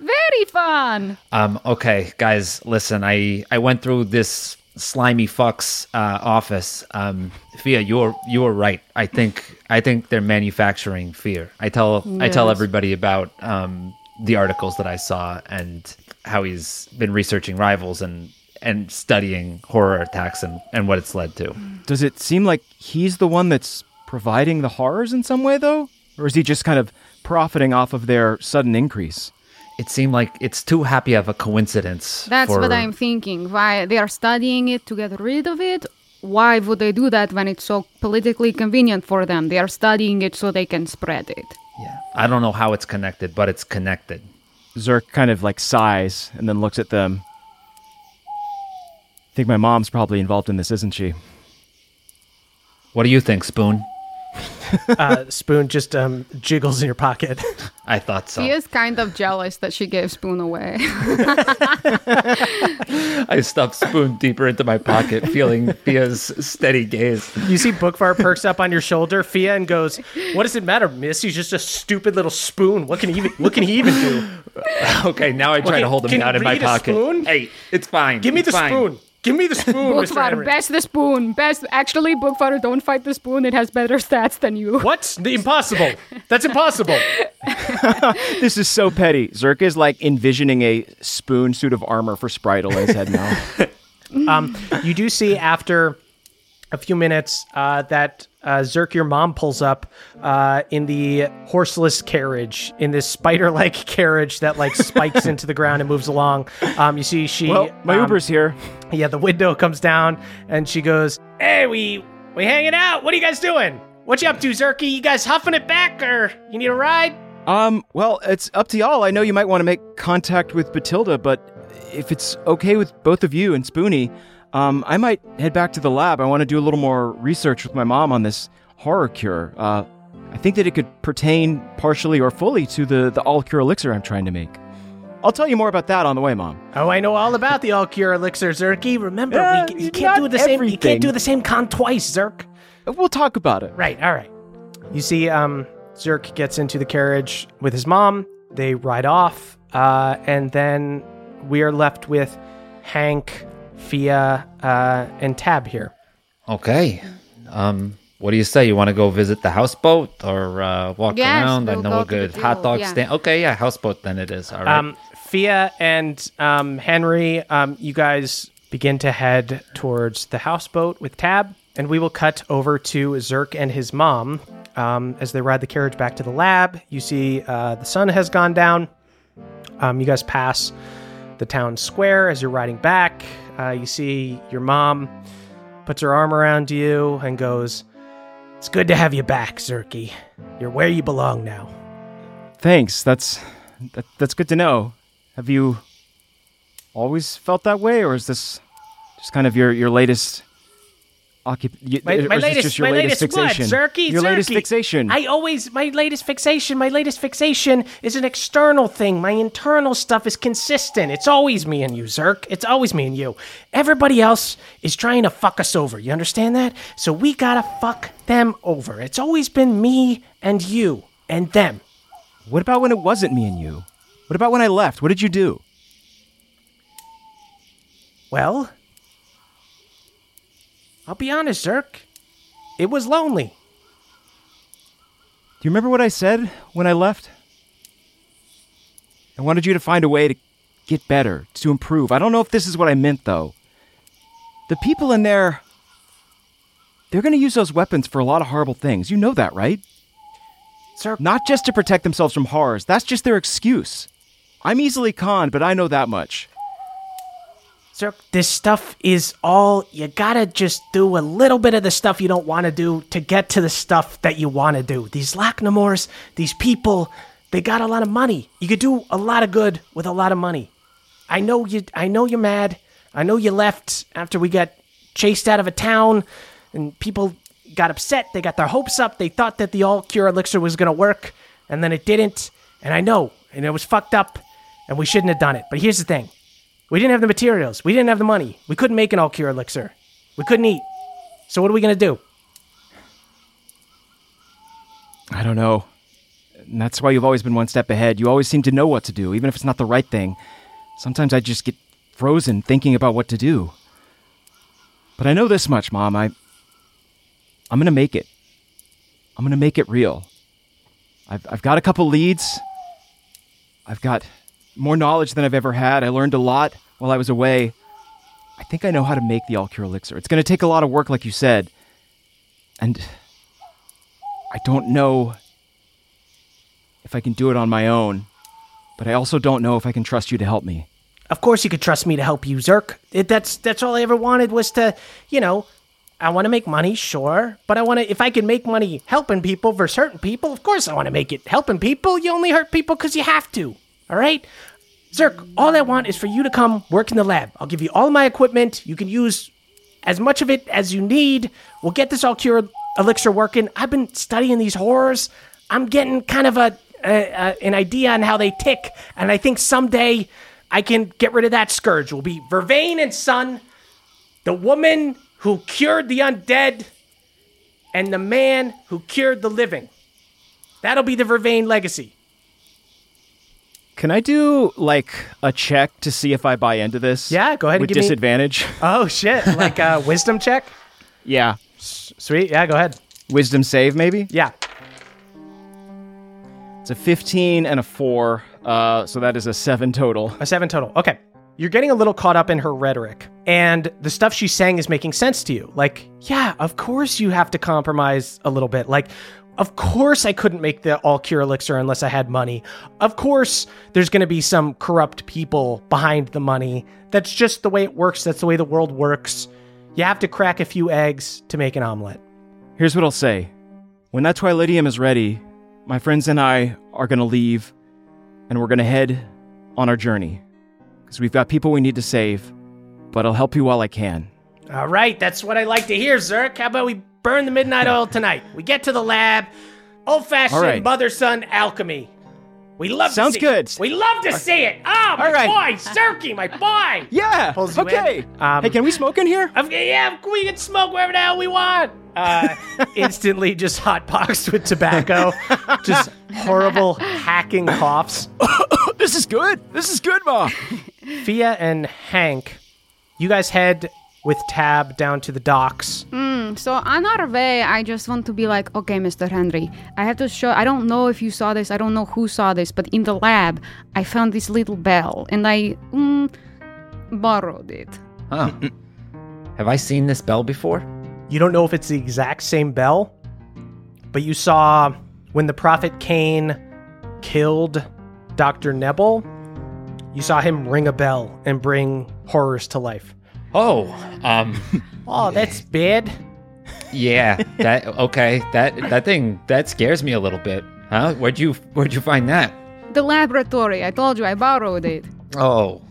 Very fun. Um, okay, guys, listen. I I went through this slimy fuck's uh, office. Um, Fia, you're you're right. I think I think they're manufacturing fear. I tell I tell everybody about um, the articles that I saw and how he's been researching rivals and and studying horror attacks and, and what it's led to. Does it seem like he's the one that's providing the horrors in some way, though? Or is he just kind of profiting off of their sudden increase? It seemed like it's too happy of a coincidence. That's for- what I'm thinking. Why they are studying it to get rid of it? Why would they do that when it's so politically convenient for them? They are studying it so they can spread it. Yeah, I don't know how it's connected, but it's connected. Zerk kind of like sighs and then looks at them. I think my mom's probably involved in this, isn't she? What do you think, Spoon? Uh, Spoon just um, jiggles in your pocket. I thought so. He is kind of jealous that she gave Spoon away. I stuffed Spoon deeper into my pocket, feeling Fia's steady gaze. You see Bookfire perks up on your shoulder, Fia, and goes, "What does it matter, Miss? He's just a stupid little spoon. What can he even? What can he even do? Okay, now I try Okay, to hold him can down in my pocket. spoon? Hey, it's fine. Give me It's the fine. spoon. Give me the spoon, Mr. Bookfather, Henry. best the spoon. Best. Actually, Bookfather, don't fight the spoon. It has better stats than you. What? The impossible. That's impossible. This is so petty. Zerk is like envisioning a spoon suit of armor for Spritel in his head now. Um, you do see after a few minutes uh, that uh, Zerk, your mom, pulls up uh, in the horseless carriage, in this spider-like carriage that like spikes into the ground and moves along. Um, you see she. well, my um, Uber's here. Yeah, the window comes down and she goes, "Hey, we we hanging out. What are you guys doing? What you up to, Zerky? You guys huffing it back, or you need a ride?" Um, well, it's up to y'all. I know you might want to make contact with Batilda, but if it's okay with both of you and Spoonie, um, I might head back to the lab. I want to do a little more research with my mom on this horror cure. Uh, I think that it could pertain partially or fully to the, the all cure elixir I'm trying to make. I'll tell you more about that on the way, Mom. Oh, I know all about the all cure elixir, Zerky. Remember, Uh, we, you can't do the same. You can't do the same con twice, Zerk. We'll talk about it. Right. All right. You see, um, Zerk gets into the carriage with his mom. They ride off, uh, and then we are left with Hank, Fia, uh, and Tab here. Okay. Um, what do you say? You want to go visit the houseboat or uh, walk Yes, around? I we'll know go a good hot zoo, dog yeah. stand. Okay, yeah, houseboat then it is. All right. Um, Fia and um, Henry, um, you guys begin to head towards the houseboat with Tab, and we will cut over to Zerk and his mom um, as they ride the carriage back to the lab. You see uh, the sun has gone down. Um, you guys pass the town square as you're riding back. Uh, you see your mom puts her arm around you and goes, "It's good to have you back, Zerky. You're where you belong now." Thanks. That's that, that's good to know. Have you always felt that way, or is this just kind of your your latest occup- My, my latest, my latest, latest fixation? what? Zerky, your latest fixation. I always, my latest fixation, my latest fixation is an external thing. My internal stuff is consistent. It's always me and you, Zerk. It's always me and you. Everybody else is trying to fuck us over. You understand that? So we gotta fuck them over. It's always been me and you and them. What about when it wasn't me and you? What about when I left? What did you do? Well, I'll be honest, Zerk. It was lonely. Do you remember what I said when I left? I wanted you to find a way to get better, to improve. I don't know if this is what I meant, though. The people in there, they're going to use those weapons for a lot of horrible things. You know that, right? Zerk, Not just to protect themselves from horrors, that's just their excuse. I'm easily conned, but I know that much. This stuff is all you gotta just do a little bit of the stuff you don't want to do to get to the stuff that you want to do. These Lachnamores, these people, they got a lot of money. You could do a lot of good with a lot of money. I know you. I know you're mad. I know you left after we got chased out of a town, and people got upset. They got their hopes up. They thought that the all cure elixir was to work, and then it didn't. And I know, and it was fucked up, and we shouldn't have done it. But here's the thing we didn't have the materials, we didn't have the money, we couldn't make an all cure elixir, we couldn't eat. So, what are we going to do? I don't know. And that's why you've always been one step ahead. You always seem to know what to do, even if it's not the right thing. Sometimes I just get frozen thinking about what to do. But I know this much, Mom. I. I'm gonna make it. I'm gonna make it real. I've, I've got a couple leads. I've got more knowledge than I've ever had. I learned a lot while I was away. I think I know how to make the All Cure Elixir. It's gonna take a lot of work, like you said. And I don't know if I can do it on my own, but I also don't know if I can trust you to help me. Of course, you could trust me to help you, Zerk. It, that's that's all I ever wanted was to, you know, I want to make money, sure, but I want to. If I can make money helping people for certain people, of course I want to make it helping people. You only hurt people because you have to. All right, Zerk. All I want is for you to come work in the lab. I'll give you all my equipment. You can use as much of it as you need. We'll get this all cure elixir working. I've been studying these horrors. I'm getting kind of a, a, a an idea on how they tick, and I think someday I can get rid of that scourge. We'll be Vervain and Son, the woman who cured the undead, and the man who cured the living. That'll be the Vervain legacy. Can I do like a check to see if I buy into this? Yeah, go ahead and With give me- disadvantage. Oh shit! Like a wisdom check. yeah. Sweet. Yeah, go ahead. Wisdom save, maybe? Yeah. It's a 15 and a 4. Uh, so that is a 7 total. A seven total. Okay. You're getting a little caught up in her rhetoric, and the stuff she's saying is making sense to you. Like, yeah, of course you have to compromise a little bit. Like, of course I couldn't make the all cure elixir unless I had money. Of course there's going to be some corrupt people behind the money. That's just the way it works. That's the way the world works. You have to crack a few eggs to make an omelet. Here's what I'll say. When that Twilidium is ready, my friends and I are going to leave and we're going to head on our journey. Because we've got people we need to save, but I'll help you while I can. All right, that's what I like to hear, Zerk. How about we burn the midnight oil tonight? We get to the lab, old fashioned right. mother son alchemy. We love Sounds to see good. It. We love to see it. Ah, my All right. boy, Zerky, my boy. Yeah! Pulls okay! Um, hey, can we smoke in here? I've- yeah, we can smoke wherever the hell we want. Uh, instantly, just hotboxed with tobacco, just horrible hacking coughs. this is good! This is good, Ma! Fia and Hank, you guys head with Tab down to the docks. So on our way, I just want to be like, okay, Mr. Henry, I have to show. I don't know if you saw this. I don't know who saw this, but in the lab, I found this little bell, and I mm, borrowed it. Oh. Have I seen this bell before? You don't know if it's the exact same bell, but you saw when the Prophet Cain killed Dr. Nebel, you saw him ring a bell and bring horrors to life. Oh, um, Oh, that's bad. Yeah. That okay. That that thing that scares me a little bit. Huh? Where'd you Where'd you find that? The laboratory. I told you I borrowed it. Oh.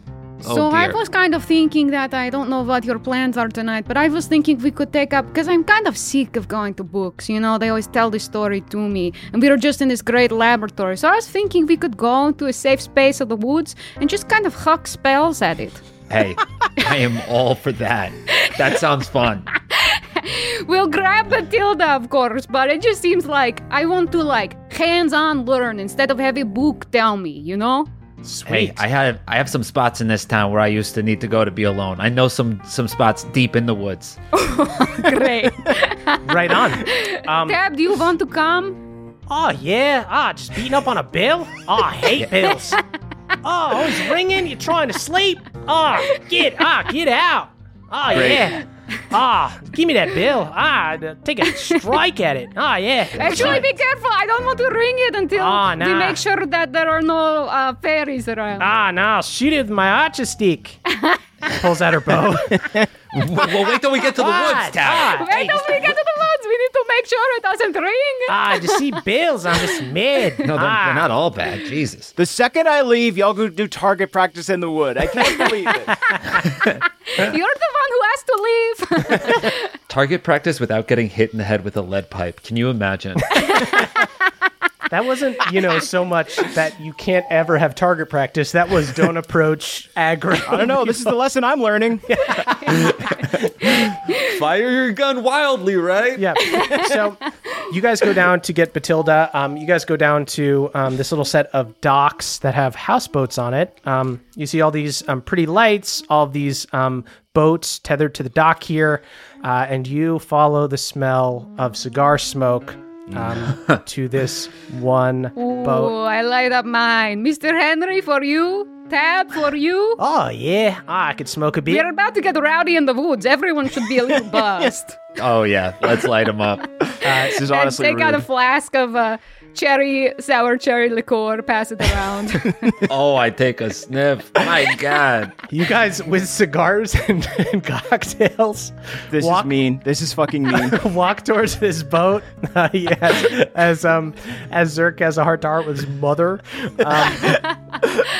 Oh so I was kind of thinking that I don't know what your plans are tonight, but I was thinking we could take up because I'm kind of sick of going to books. You know, they always tell this story to me, and we were just in this great laboratory. So I was thinking we could go into a safe space of the woods and just kind of huck spells at it. Hey, I am all for that. That sounds fun. We'll grab the tilde, of course, but it just seems like I want to like hands-on learn instead of have a book tell me. You know? Sweet. Hey, I have I have some spots in this town where I used to need to go to be alone. I know some some spots deep in the woods. Great. Right on. Um, Tab, do you want to come? oh, yeah. Ah, just beating up on a bill? Oh, I hate bills. Oh, always ringing. You're trying to sleep. Oh, get, ah, get out. Oh, yeah. Ah, give me that bill. Ah, take a strike at it. Ah, yeah. Actually, be careful. I don't want to ring it until Ah, we nah. make sure that there are no uh, fairies around. Ah, no, I'll shoot it with my archer stick. Pulls out her bow. well, wait till we get to the woods, Tab. Ah, Wait till we get to the woods. We need to make sure it doesn't ring. ah, to see bills, I'm just mid. No, they're, ah. they're not all bad. Jesus. The second I leave, y'all go do target practice in the wood. I can't believe it. You're the one who has to leave. Target practice without getting hit in the head with a lead pipe. Can you imagine? That wasn't, you know, so much that you can't ever have target practice. That was don't approach aggro. I don't know. This is the lesson I'm learning. Fire your gun wildly, right? Yeah. So you guys go down to get Batilda. Um, you guys go down to um, this little set of docks that have houseboats on it. Um, you see all these um, pretty lights, all these um, boats tethered to the dock here, uh, and you follow the smell of cigar smoke um, to this one Ooh, boat. I light up mine. Mr. Henry, for you. Tab, for you. Oh, yeah. Ah, I could smoke a bit. We're about to get rowdy in the woods. Everyone should be a little buzzed. Oh yeah, let's light them up. This is and honestly take out a flask of uh, cherry, sour cherry liqueur, pass it around. Oh, I take a sniff. My God. You guys with cigars and, and cocktails This walk is mean. This is fucking mean. walk towards this boat. Uh, yes, as um as Zerk has a heart to heart with his mother. Um,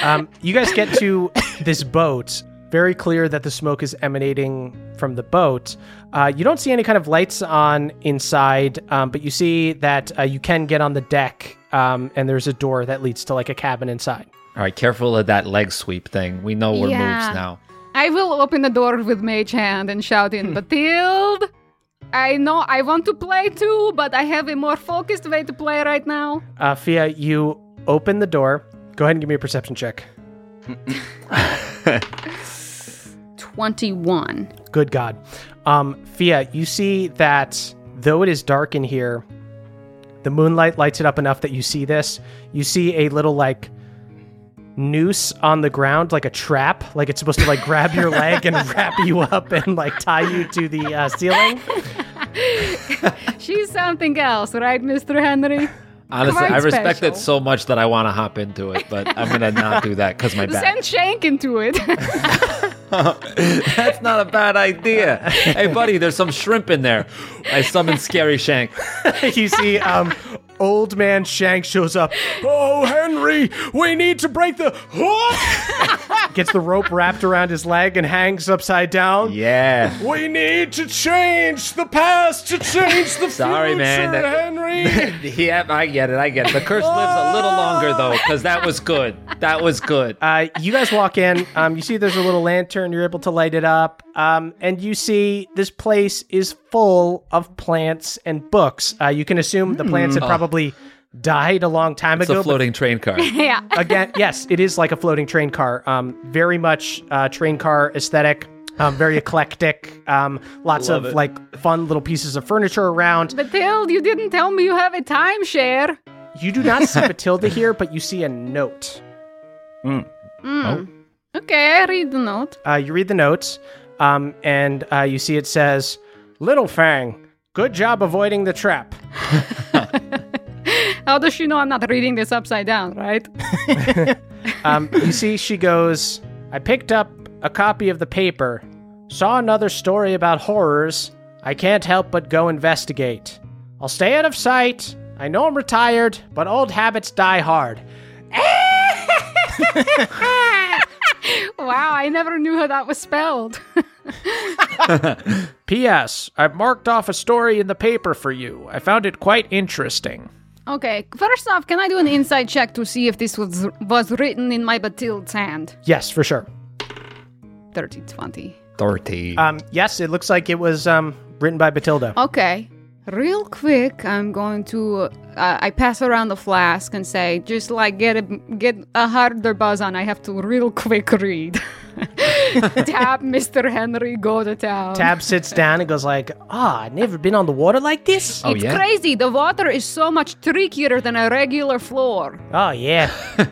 um, you guys get to this boat. Very clear that the smoke is emanating from the boat. Uh, you don't see any kind of lights on inside, um, but you see that uh, you can get on the deck, um, and there's a door that leads to like a cabin inside. All right, careful of that leg sweep thing. We know we're Yeah. moves now. I will open the door with mage hand and shout in, Batilde. I know I want to play too, but I have a more focused way to play right now. Uh, Fia, you open the door. Go ahead and give me a perception check. 21. Good God. Um, Fia, you see that though it is dark in here, the moonlight lights it up enough that you see this. You see a little like noose on the ground, like a trap, like it's supposed to like grab your leg and wrap you up and like tie you to the uh, ceiling. She's something else, right, Mr. Henry? Honestly, I respect special. it so much that I want to hop into it, but I'm gonna not do that because my back. Send Shank into it. That's not a bad idea. Hey, buddy, there's some shrimp in there. I summon Scary Shank. you see, um, old man Shank shows up. Oh, Henry, we need to break the. Gets the rope wrapped around his leg and hangs upside down. Yeah. We need to change the past to change the Sorry, future, man. That- Henry. yeah, I get it. I get it. The curse lives a little longer though, because that was good. That was good. Uh, you guys walk in. Um, you see there's a little lantern. You're able to light it up. Um, and you see this place is full of plants and books. Uh, you can assume the plants had probably died a long time It's ago. a but floating train car. yeah. again, yes, it is like a floating train car. Um, very much uh, train car aesthetic. Um, very eclectic. Um, lots of like fun little pieces of furniture around. Batilde, you didn't tell me you have a timeshare. You do not see Matilda here, but you see a note. Okay, I read the note. Uh, you read the notes, um, and uh, you see it says, "Little Fang, good job avoiding the trap." How does she know I'm not reading this upside down, right? Um, you see, she goes, I picked up a copy of the paper, saw another story about horrors. I can't help but go investigate. I'll stay out of sight. I know I'm retired, but old habits die hard. Wow, I never knew how that was spelled. P.S. I've marked off a story in the paper for you. I found it quite interesting. Okay, first off, can I do an inside check to see if this was was written in my Batilde's hand? Yes, for sure. 30, 20. Dirty. Um, yes, it looks like it was um, written by Batilda. Okay. Real quick, I'm going to. Uh, I pass around the flask and say, just like get a get a harder buzz on. I have to real quick read. Tap, Mr. Henry, go to town. Tab sits down and goes like, "Ah, I've never been on the water like this." oh it's yeah. crazy. The water is so much trickier than a regular floor. Oh yeah.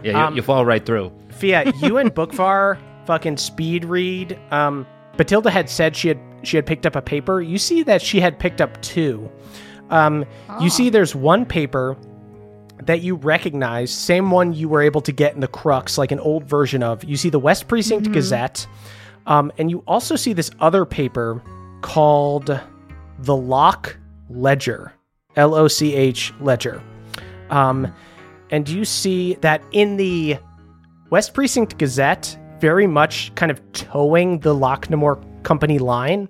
Yeah, you, Um, you fall right through. Fia, you and Bookvar fucking speed read. Um, Batilda had said she had she had picked up a paper. You see that she had picked up two. Um, You see, there's one paper that you recognize, same one you were able to get in the Crux, like an old version of. You see the West Precinct Gazette. Um, and you also see this other paper called the Loch Ledger, L O C H Ledger. Um, and you see that in the West Precinct Gazette, very much kind of towing the Locknamore Company line,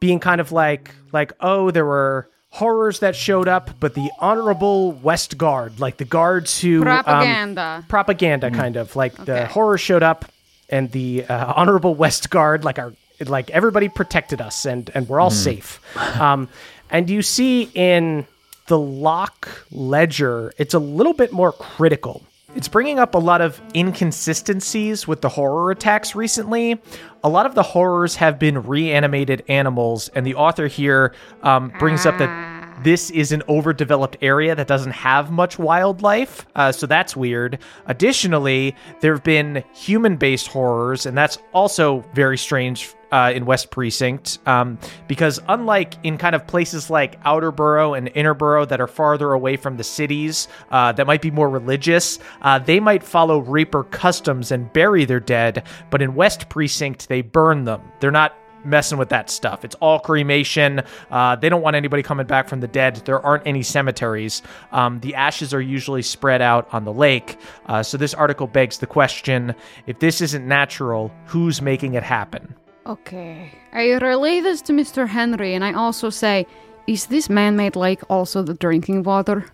being kind of like, like, oh, there were horrors that showed up, but the Honorable West Guard, like the guards who um, Propaganda. propaganda kind of. Like the horror showed up and the uh, honorable west guard like our like everybody protected us and and we're all safe. Um and you see in the Loch Ledger it's a little bit more critical it's bringing up a lot of inconsistencies with the horror attacks recently. A lot of the horrors have been reanimated animals, and the author here um, brings up that this is an overdeveloped area that doesn't have much wildlife, uh, so that's weird. Additionally, there have been human based horrors, and that's also very strange uh, in West Precinct um, because, unlike in kind of places like Outerborough and Innerborough that are farther away from the cities, uh, that might be more religious, uh, they might follow Reaper customs and bury their dead, but in West Precinct, they burn them. They're not messing with that stuff. It's all cremation. Uh, they don't want anybody coming back from the dead. There aren't any cemeteries. Um, the ashes are usually spread out on the lake. Uh, so this article begs the question if this isn't natural, who's making it happen? Okay. I relay this to Mr. Henry, and I also say, is this man made lake also the drinking water?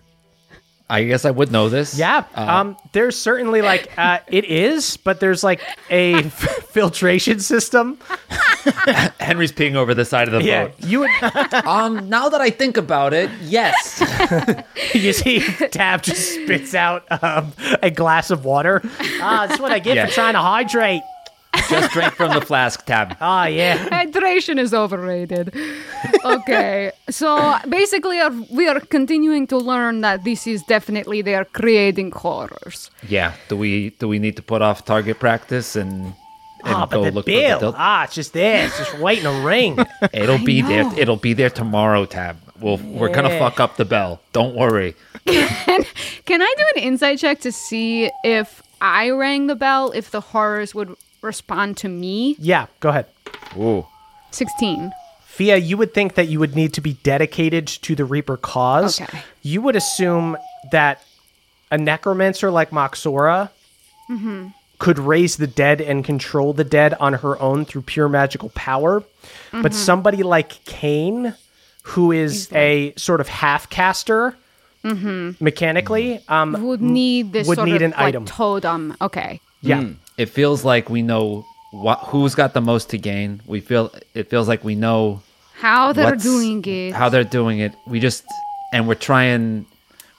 I guess I would know this. Yeah, Uh, um, there's certainly like uh, it is, but there's like a f- filtration system. Henry's peeing over the side of the Yeah, boat. you would Um, now that I think about it, yes. you see Tab just spits out um, a glass of water. Ah, that's what I get Yeah. for trying to hydrate. Just drink from the flask tab. Ah, yeah. Hydration is overrated. okay, so basically, we are continuing to learn that this is definitely they are creating horrors. Yeah. Do we do we need to put off target practice and, and Ah, go but the look bill. for the ah, it's just there. It's just waiting to ring. It'll be there. It'll be there tomorrow, Tab. We'll, We're gonna fuck up the bell. Don't worry. Can I do an insight check to see if I rang the bell, if the horrors would respond to me? yeah, go ahead. Ooh. 16. Fia, you would think that you would need to be dedicated to the Reaper cause. Okay. You would assume that a necromancer like Moxora Mm-hmm. could raise the dead and control the dead on her own through pure magical power. Mm-hmm. But somebody like Kane, who is a sort of half caster mechanically, um, Would need this would sort need of an like, item. totem. Okay. yeah. It feels like we know what who's got the most to gain. We feel it feels like we know How they're doing it. how they're doing it. We just and we're trying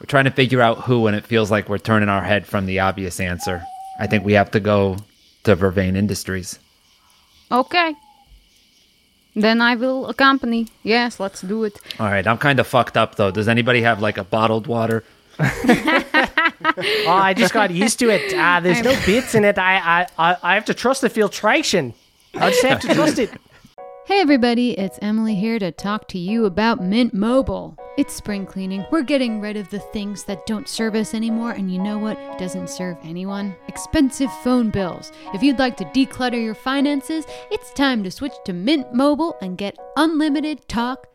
we're trying to figure out who, and it feels like we're turning our head from the obvious answer. I think we have to go to Vervain Industries. Okay. Then I will accompany. Yes, let's do it. All right, I'm kind of fucked up though. Does anybody have like a bottled water? Oh, I just got used to it. Ah, there's no bits in it. I, I, I, I have to trust the filtration. I just have to trust it. Hey everybody, it's Emily here to talk to you about Mint Mobile. It's spring cleaning. We're getting rid of the things that don't serve us anymore, and you know what doesn't serve anyone? Expensive phone bills. If you'd like to declutter your finances, it's time to switch to Mint Mobile and get unlimited talk,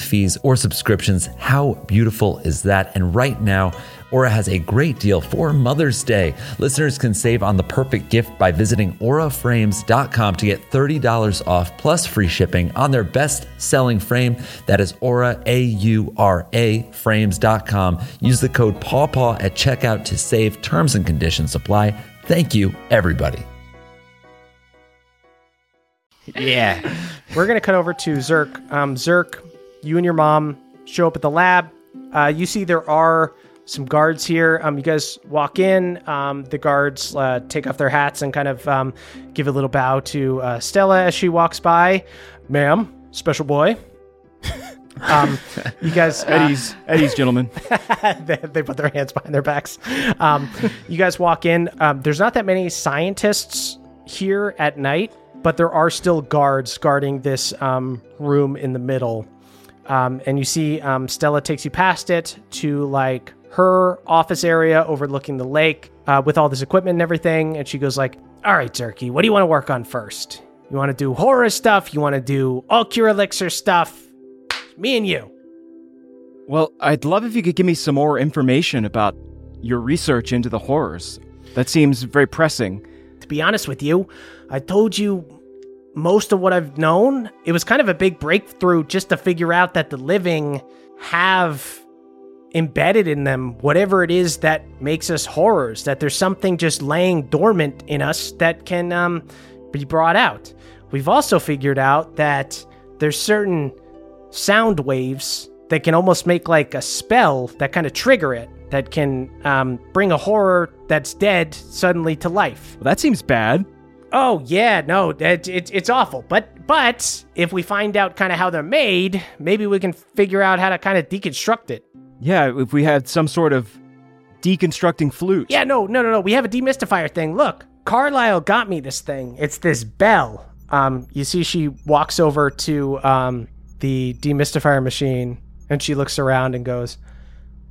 fees or subscriptions. How beautiful is that? And right now, Aura has a great deal for Mother's Day. Listeners can save on the perfect gift by visiting auraframes.com to get $30 off plus free shipping on their best selling frame. That is Aura, A U R A, frames.com. Use the code PAWPAW at checkout to save. Terms and conditions apply. Thank you, everybody. Yeah. We're going to cut over to Zerk. Um, Zerk, you and your mom show up at the lab. Uh, you see there are some guards here. Um, you guys walk in. Um, the guards uh, take off their hats and kind of um, give a little bow to uh, Stella as she walks by. Ma'am, special boy. um, you guys, uh, Eddie's, Eddie's, gentlemen. they, they put their hands behind their backs. Um, you guys walk in. Um, there's not that many scientists here at night, but there are still guards guarding this um, room in the middle. Um, and you see um, Stella takes you past it to like her office area overlooking the lake uh, with all this equipment and everything. And she goes like, "All right, Zerky, what do you want to work on first? You want to do horror stuff? You want to do all cure elixir stuff? Me and you." Well, I'd love if you could give me some more information about your research into the horrors. That seems very pressing. To be honest with you, I told you most of what I've known. It was kind of a big breakthrough just to figure out that the living have embedded in them whatever it is that makes us horrors, that there's something just laying dormant in us that can um, be brought out. We've also figured out that there's certain sound waves that can almost make like a spell that kind of trigger it, that can um, bring a horror that's dead suddenly to life. Well, that seems bad. Oh yeah, no, it, it, it's awful. But but if we find out kind of how they're made, maybe we can figure out how to kind of deconstruct it. Yeah, if we had some sort of deconstructing flute. Yeah, no, no, no, no. We have a demystifier thing. Look, Carlisle got me this thing. It's this bell. Um, you see, she walks over to um the demystifier machine and she looks around and goes,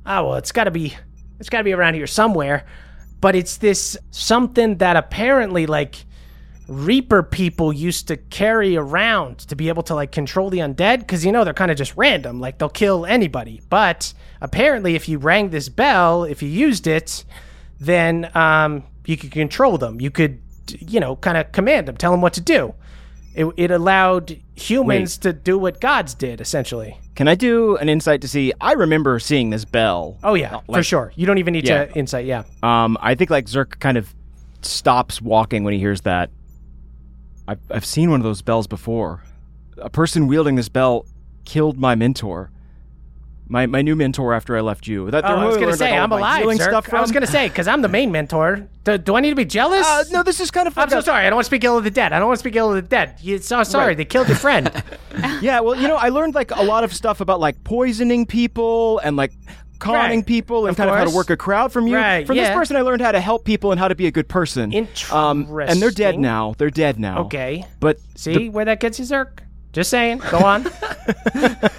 "Oh well, it's got to be, it's got to be around here somewhere." But it's this something that apparently like Reaper people used to carry around to be able to like control the undead because you know they're kind of just random, like they'll kill anybody. But apparently, if you rang this bell, if you used it, then um, you could control them. You could, you know, kind of command them, tell them what to do. It, it allowed humans to do what gods did, essentially. Can I do an insight to see? I remember seeing this bell. Oh yeah, Uh, for sure. You don't even need Yeah. to insight. Yeah. Um, I think like Zerk kind of stops walking when he hears that. I've, I've seen one of those bells before. A person wielding this bell killed my mentor. My, my new mentor after I left you. That, Oh, I was learned, like, say I'm alive. Stuff I was gonna say because I'm the main mentor. Do, do I need to be jealous? Uh, no, this is kind of. I'm so sorry. I don't want to speak ill of the dead. I don't want to speak ill of the dead. You so sorry. Right. They killed your friend. Yeah, well, you know, I learned like a lot of stuff about like poisoning people and like conning Right. people and Of kind of how to work a crowd from you. Right, From this person, I learned how to help people and how to be a good person. Um, and they're dead now. They're dead now. okay. But See where that gets you, Zerk? Just saying. Go on.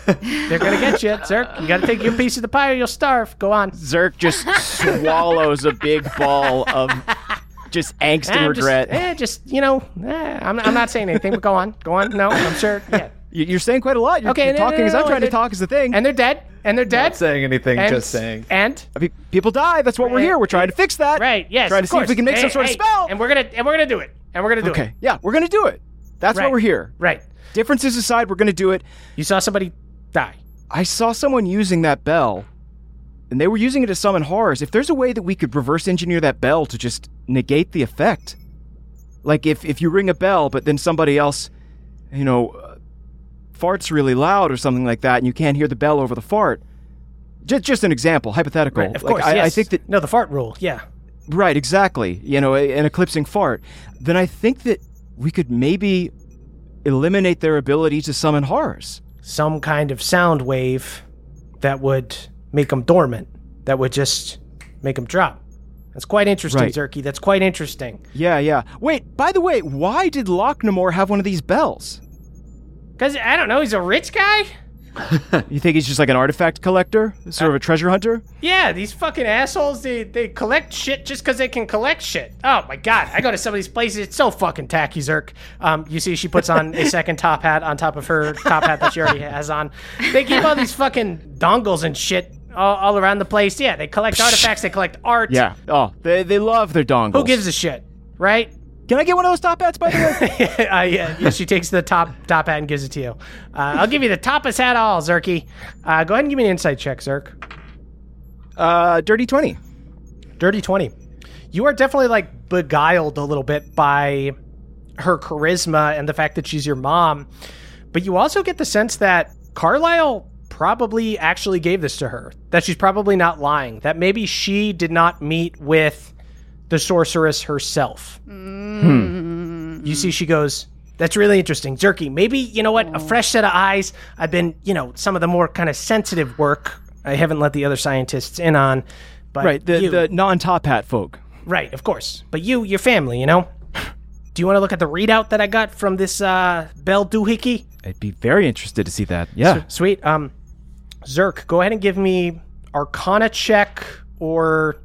They're gonna get you, Zerk. You gotta take your piece of the pie or you'll starve. Go on. Zerk just swallows a big ball of just angst and Eh, just- regret. eh, just you know, eh, I'm, I'm not saying anything, but go on. Go on. No, I'm sure. Yeah. You- You're saying quite a lot. You're, Okay, you're no, no, talking no, as I'm no, trying to talk is the thing. And they're dead. And they're dead. saying anything, and, just saying. And I mean, people die. That's what we're here. We're trying to fix that. right, yes, Trying to of see if we can make some Hey, sort of spell. And we're gonna and we're gonna do it. And we're gonna do Okay. it. Okay. Yeah, we're gonna do it. That's why we're here. Right. Differences aside, we're gonna do it. You saw somebody die. I saw someone using that bell, and they were using it to summon horrors. If there's a way that we could reverse engineer that bell to just negate the effect, like if if you ring a bell, but then somebody else, you know, farts really loud or something like that, and you can't hear the bell over the fart. Just just an example, hypothetical. Right, of Like, course, I, I think that no, the fart rule. Yeah, Right, exactly. You know, an eclipsing fart. Then I think that we could maybe eliminate their ability to summon horrors. some kind of sound wave that would make them dormant. That would just make them drop. That's quite interesting, Right. Zerky. That's quite interesting. Yeah, yeah. Wait, by the way, why did Locknamore have one of these bells? Cause I don't know, he's a rich guy. You think he's just like an artifact collector? Sort of a treasure hunter? Yeah, these fucking assholes, they, they collect shit just because they can collect shit. Oh my god, I go to some of these places, it's so fucking tacky, Zerk. Um, you see, she puts on a second top hat on top of her top hat that she already has on. They keep all these fucking dongles and shit all, all around the place. Yeah, they collect artifacts, they collect art. Yeah. Oh, they, they love their dongles. Who gives a shit, right? Can I get one of those top hats, by the way? uh, yeah, she takes the top top hat and gives it to you. Uh, I'll give you the toppest hat all, Zerky. Uh, go ahead and give me an insight check, Zerk. uh, dirty 20. Dirty 20. You are definitely like beguiled a little bit by her charisma and the fact that she's your mom. But you also get the sense that Carlisle probably actually gave this to her. That she's probably not lying. That maybe she did not meet with the sorceress herself. You see, she goes, That's really interesting. Zerky, maybe, you know what, a fresh set of eyes. I've been, you know, some of the more kind of sensitive work I haven't let the other scientists in on. But Right, the, you- the non top hat folk. Right, of course. But you, your family, you know? Do you want to look at the readout that I got from this uh, Bell Doohickey? I'd be very interested to see that. Yeah. Sweet. Um, Zerk, go ahead and give me Arcana check or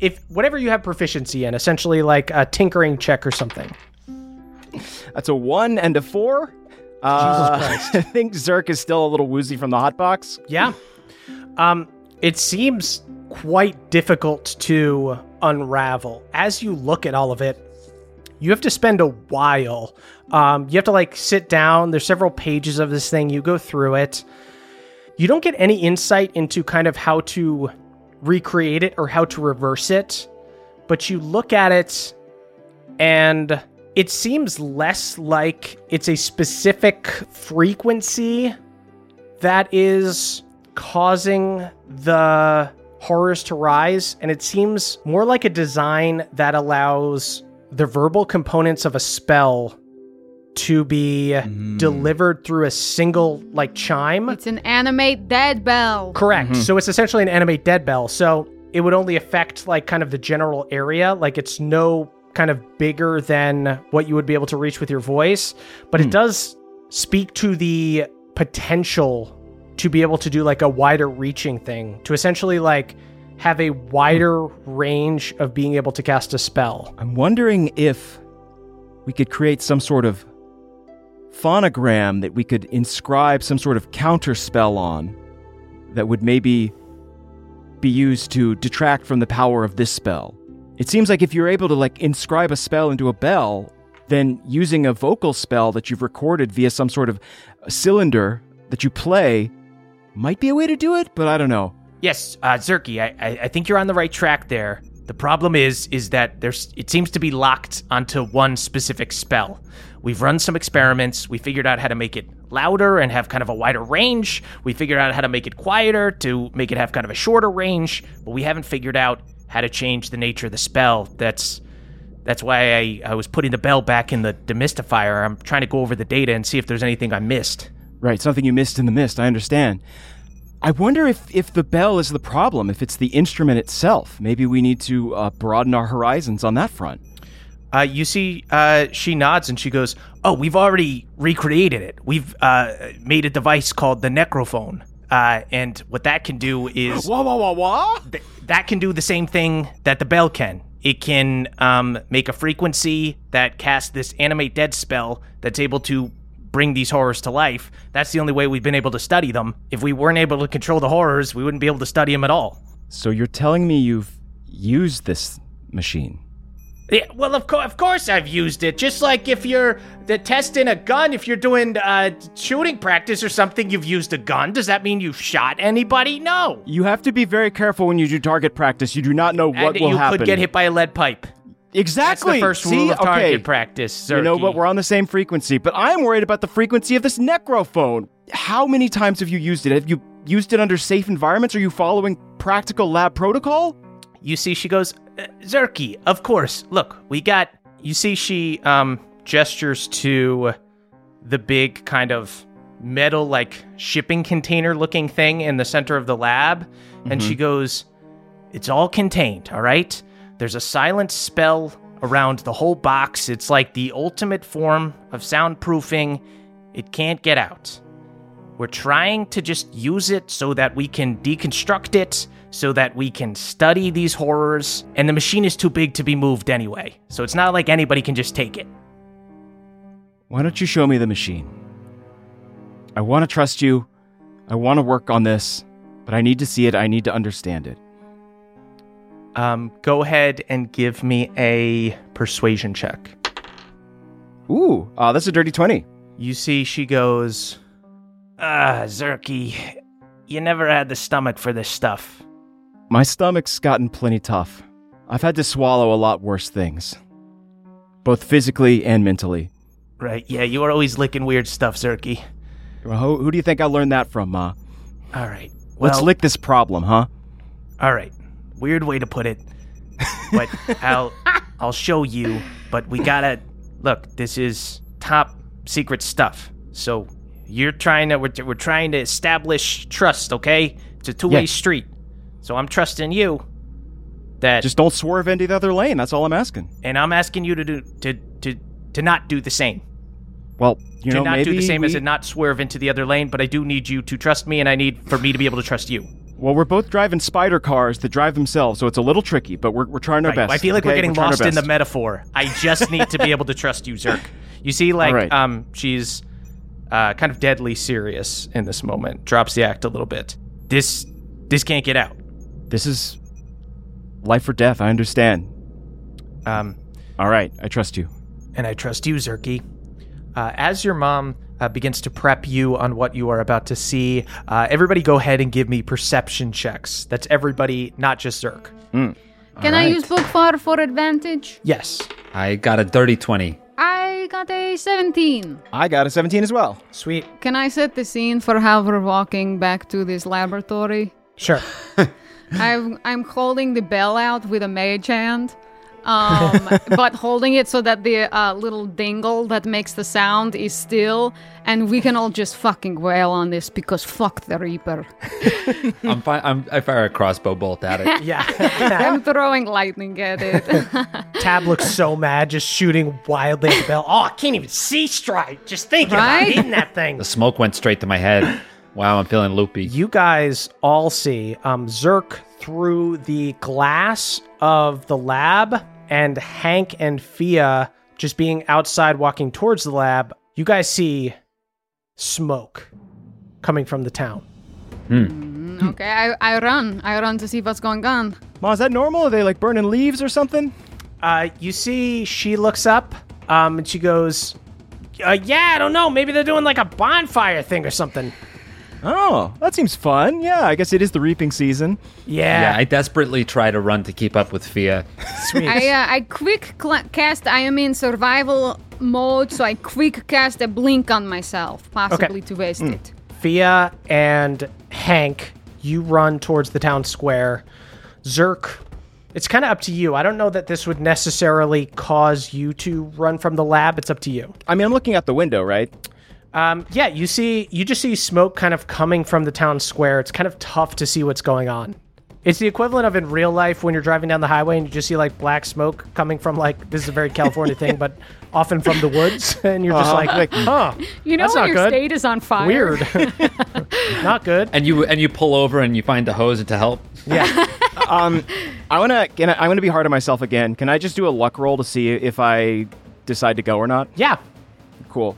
if whatever you have proficiency in, essentially like a tinkering check or something. That's a one and a four. Uh, I think Zerk is still a little woozy from the hot box. Yeah. Um, it seems quite difficult to unravel. As you look at all of it, you have to spend a while. Um, you have to like sit down. There's several pages of this thing. You go through it. You don't get any insight into kind of how to recreate it or how to reverse it, but you look at it and it seems less like it's a specific frequency that is causing the horrors to rise and it seems more like a design that allows the verbal components of a spell to be mm. delivered through a single like chime. It's an animate dead bell. correct. Mm-hmm. So it's essentially an animate dead bell. So it would only affect like kind of the general area. Like it's no kind of bigger than what you would be able to reach with your voice but it hmm. does speak to the potential to be able to do like a wider reaching thing to essentially like have a wider range of being able to cast a spell. I'm wondering if we could create some sort of phonogram that we could inscribe some sort of counter spell on that would maybe be used to detract from the power of this spell. It seems like if you're able to like inscribe a spell into a bell, then using a vocal spell that you've recorded via some sort of cylinder that you play might be a way to do it, but I don't know. Yes, uh, Zerky, I, I, I think you're on the right track there. The problem is, is that there's it seems to be locked onto one specific spell. We've run some experiments. We figured out how to make it louder and have kind of a wider range. We figured out how to make it quieter to make it have kind of a shorter range, but we haven't figured out how to change the nature of the spell. That's that's why I, I was putting the bell back in the demystifier. I'm trying to go over the data and see if there's anything I missed. Right, something you missed in the mist, I understand. I wonder if, if the bell is the problem, if it's the instrument itself. Maybe we need to uh, broaden our horizons on that front. Uh, you see, uh, she nods and she goes, "Oh, we've already recreated it. We've uh, made a device called the Necrophone, uh, and what that can do is Wah, wah, wah, wah! th- that can do the same thing that the bell can. It can um, make a frequency that casts this animate dead spell that's able to bring these horrors to life. That's the only way we've been able to study them. If we weren't able to control the horrors, we wouldn't be able to study them at all. So you're telling me you've used this machine? Yeah, well, of, co- of course I've used it. Just like if you're the testing a gun, if you're doing uh, shooting practice or something, you've used a gun. Does that mean you've shot anybody? No. You have to be very careful when you do target practice. You do not know what and will you happen. You could get hit by a lead pipe. Exactly. That's the first See? rule of target okay. practice. You know, Zerky. but we're on the same frequency. But I'm worried about the frequency of this necrophone. How many times have you used it? Have you used it under safe environments? Are you following practical lab protocol? You see, she goes, "Uh, Zerky, of course. Look, we got. You see, she um gestures to the big kind of metal, like shipping container looking thing in the center of the lab, and she goes, It's all contained, all right? There's a silent spell around the whole box. It's like the ultimate form of soundproofing. It can't get out. We're trying to just use it so that we can deconstruct it, so that we can study these horrors, and the machine is too big to be moved anyway. So it's not like anybody can just take it. Why don't you show me the machine? I want to trust you. I want to work on this, but I need to see it. I need to understand it. Um, go ahead and give me a persuasion check. Ooh, uh, that's a dirty 20. You see, she goes, Ah, Zerky, you never had the stomach for this stuff. My stomach's gotten plenty tough. I've had to swallow a lot worse things, both physically and mentally. Right, yeah, you are always licking weird stuff, Zerky. Well, who, who do you think I learned that from, Ma? All right. Let's lick this problem, huh? All right. Weird way to put it. But I'll I'll show you, but we got to look, this is top secret stuff. So you're trying to we're, we're trying to establish trust, okay? It's a two-way Yeah. street. So I'm trusting you that Just don't swerve into the other lane. That's all I'm asking. and I'm asking you to do to to to not do the same. Well, you know, to know, not do the same as we- in not swerve into the other lane, but I do need you to trust me and I need for me to be able to trust you. Well, we're both driving spider cars that drive themselves, so it's a little tricky, but we're, we're trying our Right, best. I feel like we're getting our lost in the metaphor. I just need to be able to trust you, Zerk. You see, like, right. um, she's uh, kind of deadly serious in this moment. Drops the act a little bit. This, this can't get out. This is life or death. I understand. Um, All right, I trust you. and I trust you, Zerky. Uh, as your mom uh, begins to prep you on what you are about to see, uh, everybody go ahead and give me perception checks. That's everybody, not just Zerk. Can I use book far for advantage? Yes. I got a dirty 20. I got a 17. I got a 17 as well. Sweet. Can I set the scene for how we're walking back to this laboratory? Sure. I'm I'm holding the bell out with a mage hand, um, but holding it so that the uh, little dingle that makes the sound is still, and we can all just fucking wail on this because fuck the Reaper. I'm fine. I'm, I fire a crossbow bolt at it. yeah. I'm throwing lightning at it. Tab looks so mad, just shooting wildly at the bell. Oh, I can't even see straight. Just thinking Right? about hitting that thing. The smoke went straight to my head. Wow, I'm feeling loopy. You guys all see um, Zerk through the glass of the lab, and Hank and Fia just being outside walking towards the lab. You guys see smoke coming from the town. okay, I, I run. I run to see what's going on. Ma, is that normal? Are they like burning leaves or something? Uh, you see, she looks up um, and she goes, uh, Yeah, I don't know. Maybe they're doing like a bonfire thing or something. Oh, that seems fun. Yeah, I guess it is the reaping season. Yeah, Yeah. I desperately try to run to keep up with Fia. sweet. I uh, I quick cl- cast. I am in survival mode, so I quick cast a blink on myself, possibly to waste it. Fia and Hank, you run towards the town square. Zerk, it's kind of up to you. I don't know that this would necessarily cause you to run from the lab. It's up to you. I mean, I'm looking out the window, right? Um, yeah, you see, you just see smoke kind of coming from the town square. It's kind of tough to see what's going on. It's the equivalent of in real life when you're driving down the highway and you just see like black smoke coming from like this is a very California thing, but often from the woods, and you're just Uh-huh. like, huh, You know That's when not your good. state is on fire. weird, not good. And you and you pull over and you find a hose to help. Yeah. Um, I wanna, can I, I'm gonna be hard on myself again. Can I just do a luck roll to see if I decide to go or not? Yeah, Cool.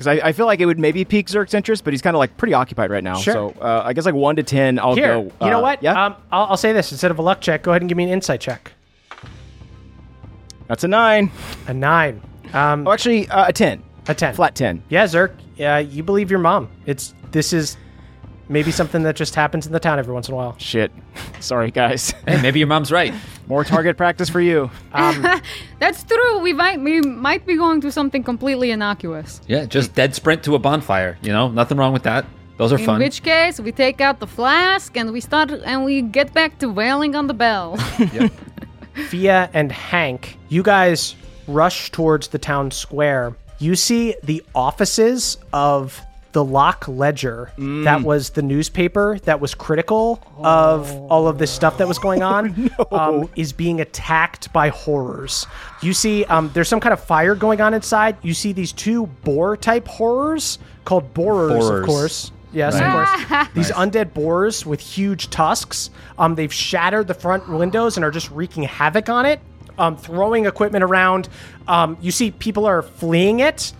Because I, I feel like it would maybe pique Zerk's interest, but he's kind of like pretty occupied right now. Sure. So uh, I guess like one to ten, I'll Here, go. you know uh, what? Yeah. Um, I'll, I'll say this instead of a luck check. Go ahead and give me an insight check. That's a nine. A nine. Um, Oh, actually, uh, a ten. a ten. Flat ten. Yeah, Zerk. Yeah, you believe your mom. It's this is maybe something that just happens in the town every once in a while. Shit. Sorry, guys. Hey, maybe your mom's right. More target practice for you. Um, That's true. We might we might be going to something completely innocuous. Yeah, just dead sprint to a bonfire. You know, nothing wrong with that. Those are fun. In fun. which case, we take out the flask and we start and we get back to wailing on the bell. Fia and Hank, you guys rush towards the town square. You see the offices of the Loch Ledger. That was the newspaper that was critical of all of this stuff that was going on. um, is being attacked by horrors. You see, um, there's some kind of fire going on inside. You see these two boar type horrors called borers, of course. Yes, of course. These undead boars with huge tusks. Um, they've shattered the front windows and are just wreaking havoc on it. Um, throwing equipment around. Um, you see people are fleeing it,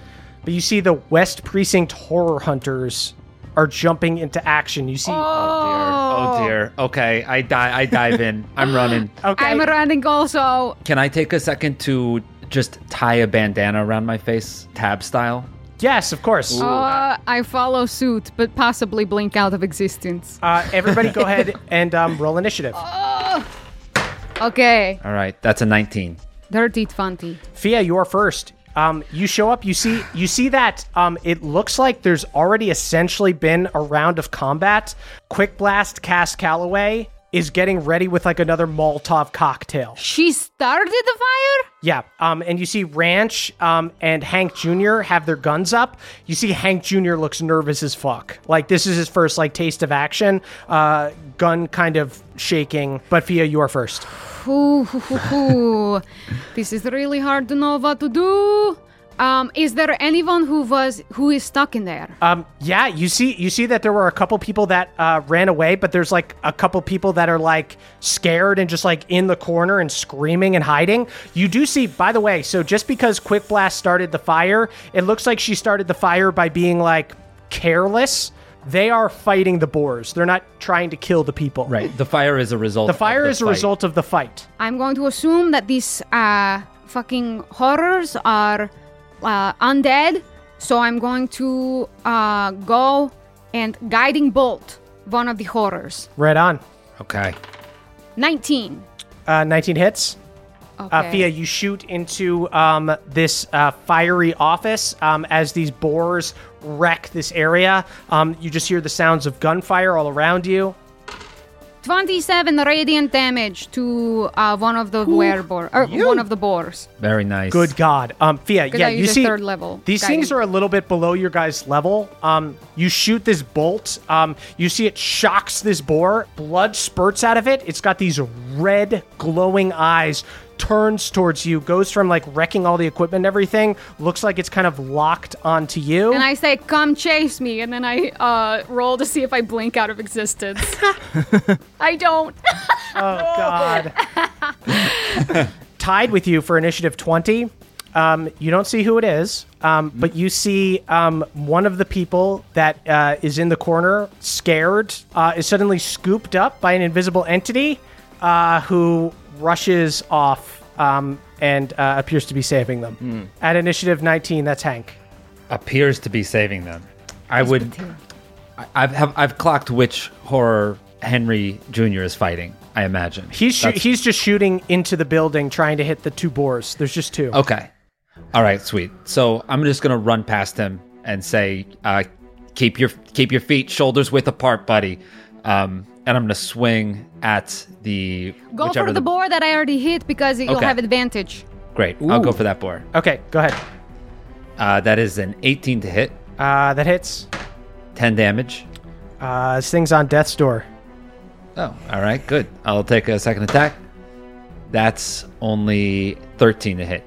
but you see the West Precinct horror hunters are jumping into action. You see, Oh dear. Oh dear. Okay, I die. I dive in. I'm running. okay, I'm running also. Can I take a second to just tie a bandana around my face, tab style? yes, of course. Uh, I follow suit, but possibly blink out of existence. Uh, everybody, go ahead and um, roll initiative. Okay, All right, that's a 19. dirty twenty. Fia, you're first. Um, you show up. You see. You see that. Um, it looks like there's already essentially been a round of combat. Quick Blast cast Calloway is getting ready with like another Molotov cocktail. She started the fire. Yeah. Um, and you see Ranch um, and Hank Jr. have their guns up. You see Hank Jr. looks nervous as fuck. Like this is his first like taste of action. Uh, gun kind of shaking. But Fia, you are first. Ooh, hoo. this is really hard to know what to do. Um, is there anyone who was who is stuck in there? Um, yeah, you see, you see that there were a couple people that uh, ran away, but there's like a couple people that are like scared and just like in the corner and screaming and hiding. You do see, by the way, so just because Quick Blast started the fire, it looks like she started the fire by being like careless. They are fighting the boars. They're not trying to kill the people. Right. The fire is a result. The fire of the is a fight. result of the fight. I'm going to assume that these uh, fucking horrors are uh, undead. So I'm going to uh, go and guiding bolt one of the horrors. Right on. Okay. 19. Uh, 19 hits. Okay. Uh, Fia, you shoot into um, this uh, fiery office um, as these boars wreck this area. Um, you just hear the sounds of gunfire all around you. 27 radiant damage to uh, one of the werebore or one of the boars. Very nice. Good God, um, Fia. 'Cause Yeah, you see, third level these things are a little bit below your guys' level. Um, you shoot this bolt. Um, you see it shocks this boar. Blood spurts out of it. It's got these red, glowing eyes. Turns towards you, goes from like wrecking all the equipment and everything. Looks like it's kind of locked onto you. And I say, "Come chase me," and then I uh, roll to see if I blink out of existence. I don't. Oh God. Tied with you for initiative twenty. Um, you don't see who it is, um, but you see um, one of the people that uh, is in the corner, scared, uh, is suddenly scooped up by an invisible entity uh, who rushes off um, and uh, appears to be saving them. At initiative 19, that's Hank. Appears to be saving them. I would. I- I've have, I've clocked which horror Henry Jr. is fighting. I imagine He's shoo- That's- he's just shooting into the building, trying to hit the two boars. There's just two. Okay. All right, sweet. So I'm just gonna run past him and say, uh, "Keep your keep your feet shoulders width apart, buddy." Um, and I'm gonna swing at the Go for the, boar that I already hit because you'll Okay. have advantage. Great, I'll go for that boar. Okay, go ahead. Uh, that is an 18 to hit, Uh, that hits. 10 damage. Uh, this thing's on death's door. Oh, all right, good. I'll take a second attack. That's only 13 to hit.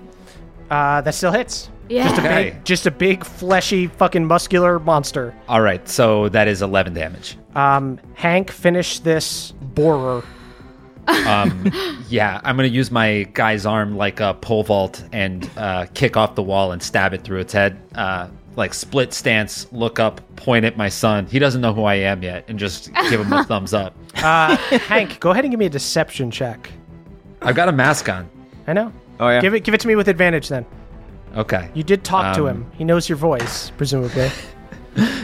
Uh, that still hits. Yeah. Just a Okay. big, just a big, fleshy, fucking muscular monster. All right, so that is 11 damage. Um, Hank, finish this borer. Um, yeah, I'm gonna use my guy's arm like a pole vault and uh, kick off the wall and stab it through its head. Uh, like split stance, look up, point at my son. He doesn't know who I am yet, and just give him a thumbs up. Uh, Hank, go ahead and give me a deception check. I've got a mask on. I know. Oh yeah. Give it give it to me with advantage then. Okay. You did talk to Um, him. He knows your voice, presumably.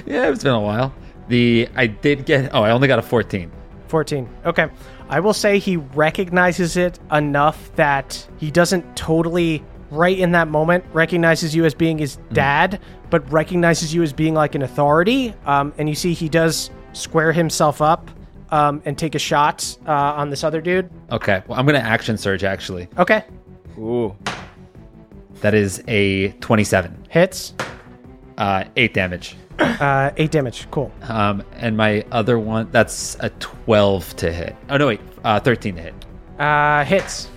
Yeah, it's been a while. The I did get. Oh, I only got a 14. 14. Okay. I will say he recognizes it enough that he doesn't totally, right in that moment, recognizes you as being his dad, but recognizes you as being like an authority. Um, and you see he does square himself up um, and take a shot uh, on this other dude. Okay. Well, I'm gonna action surge actually. Okay. Ooh. That is a 27. Hits. Uh, eight damage. Uh, eight damage. Cool. Um, and my other one, that's a 12 to hit. Oh no, wait, uh, 13 to hit. Uh, hits.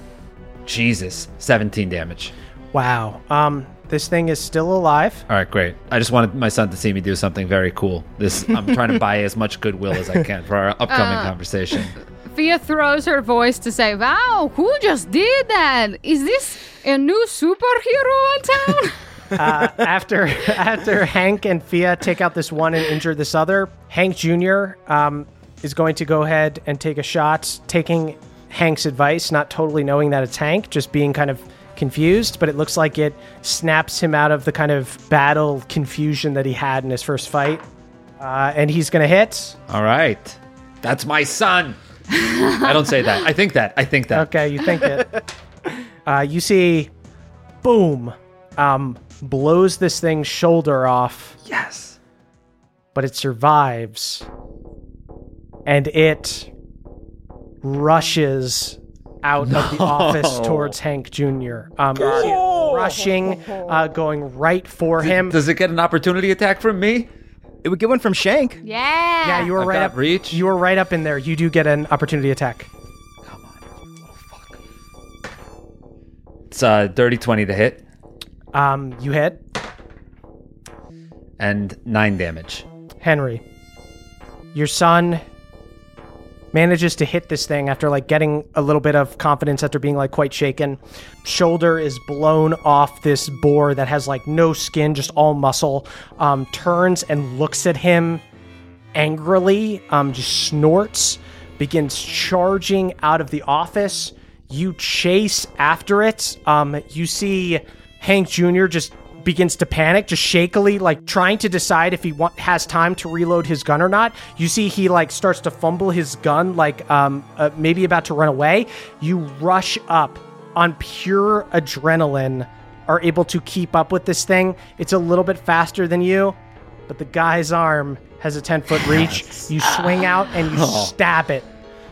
Jesus, 17 damage. Wow. Um, this thing is still alive. All right, great. I just wanted my son to see me do something very cool. This I'm trying to buy as much goodwill as I can for our upcoming conversation. Fia throws her voice to say, Wow, who just did that? Is this a new superhero in town? uh, after after Hank and Fia take out this one and injure this other, Hank Jr. Um, is going to go ahead and take a shot, taking Hank's advice, not totally knowing that it's Hank, just being kind of confused. But it looks like it snaps him out of the kind of battle confusion that he had in his first fight, uh, and he's going to hit. All right, that's my son. I don't say that. I think that. I think that. Okay, you think it. uh, you see, boom, um, blows this thing's shoulder off. Yes. but it survives and it rushes out of the office towards Hank Jr. Um, you see it rushing, uh, going right for him. Does it get an opportunity attack from me? It would get one from Shank. yeah. yeah, you were I've right got up. reach. You were right up in there. You do get an opportunity attack. Come on. Oh fuck. It's uh, dirty 20 to hit Um, you hit and nine damage. Henry. Your son manages to hit this thing after like getting a little bit of confidence after being like quite shaken. Shoulder is blown off this boar that has like no skin, just all muscle. Um, turns and looks at him angrily, um, just snorts, begins charging out of the office. You chase after it. Um, you see Hank Jr. just begins to panic, just shakily, like trying to decide if he want, has time to reload his gun or not. You see he like starts to fumble his gun, like um, uh, maybe about to run away. You rush up on pure adrenaline, are able to keep up with this thing. It's a little bit faster than you, but the guy's arm has a 10 foot reach. You swing out and you stab it,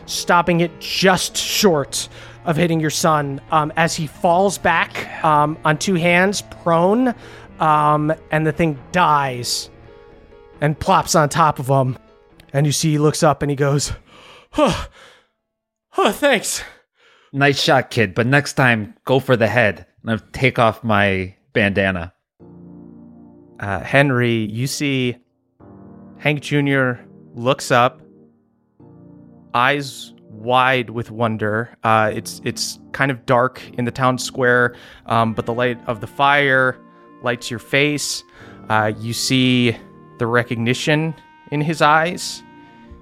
stopping it just short of hitting your son um, as he falls back um, on two hands, prone, um, and the thing dies and plops on top of him. And you see he looks up and he goes, Oh, oh thanks. Nice shot, kid. But next time, go for the head. And I take off my bandana. uh, Henry, you see Hank Jr. looks up, eyes wide with wonder. Uh, it's it's kind of dark in the town square, um, but the light of the fire lights your face. Uh, you see the recognition in his eyes.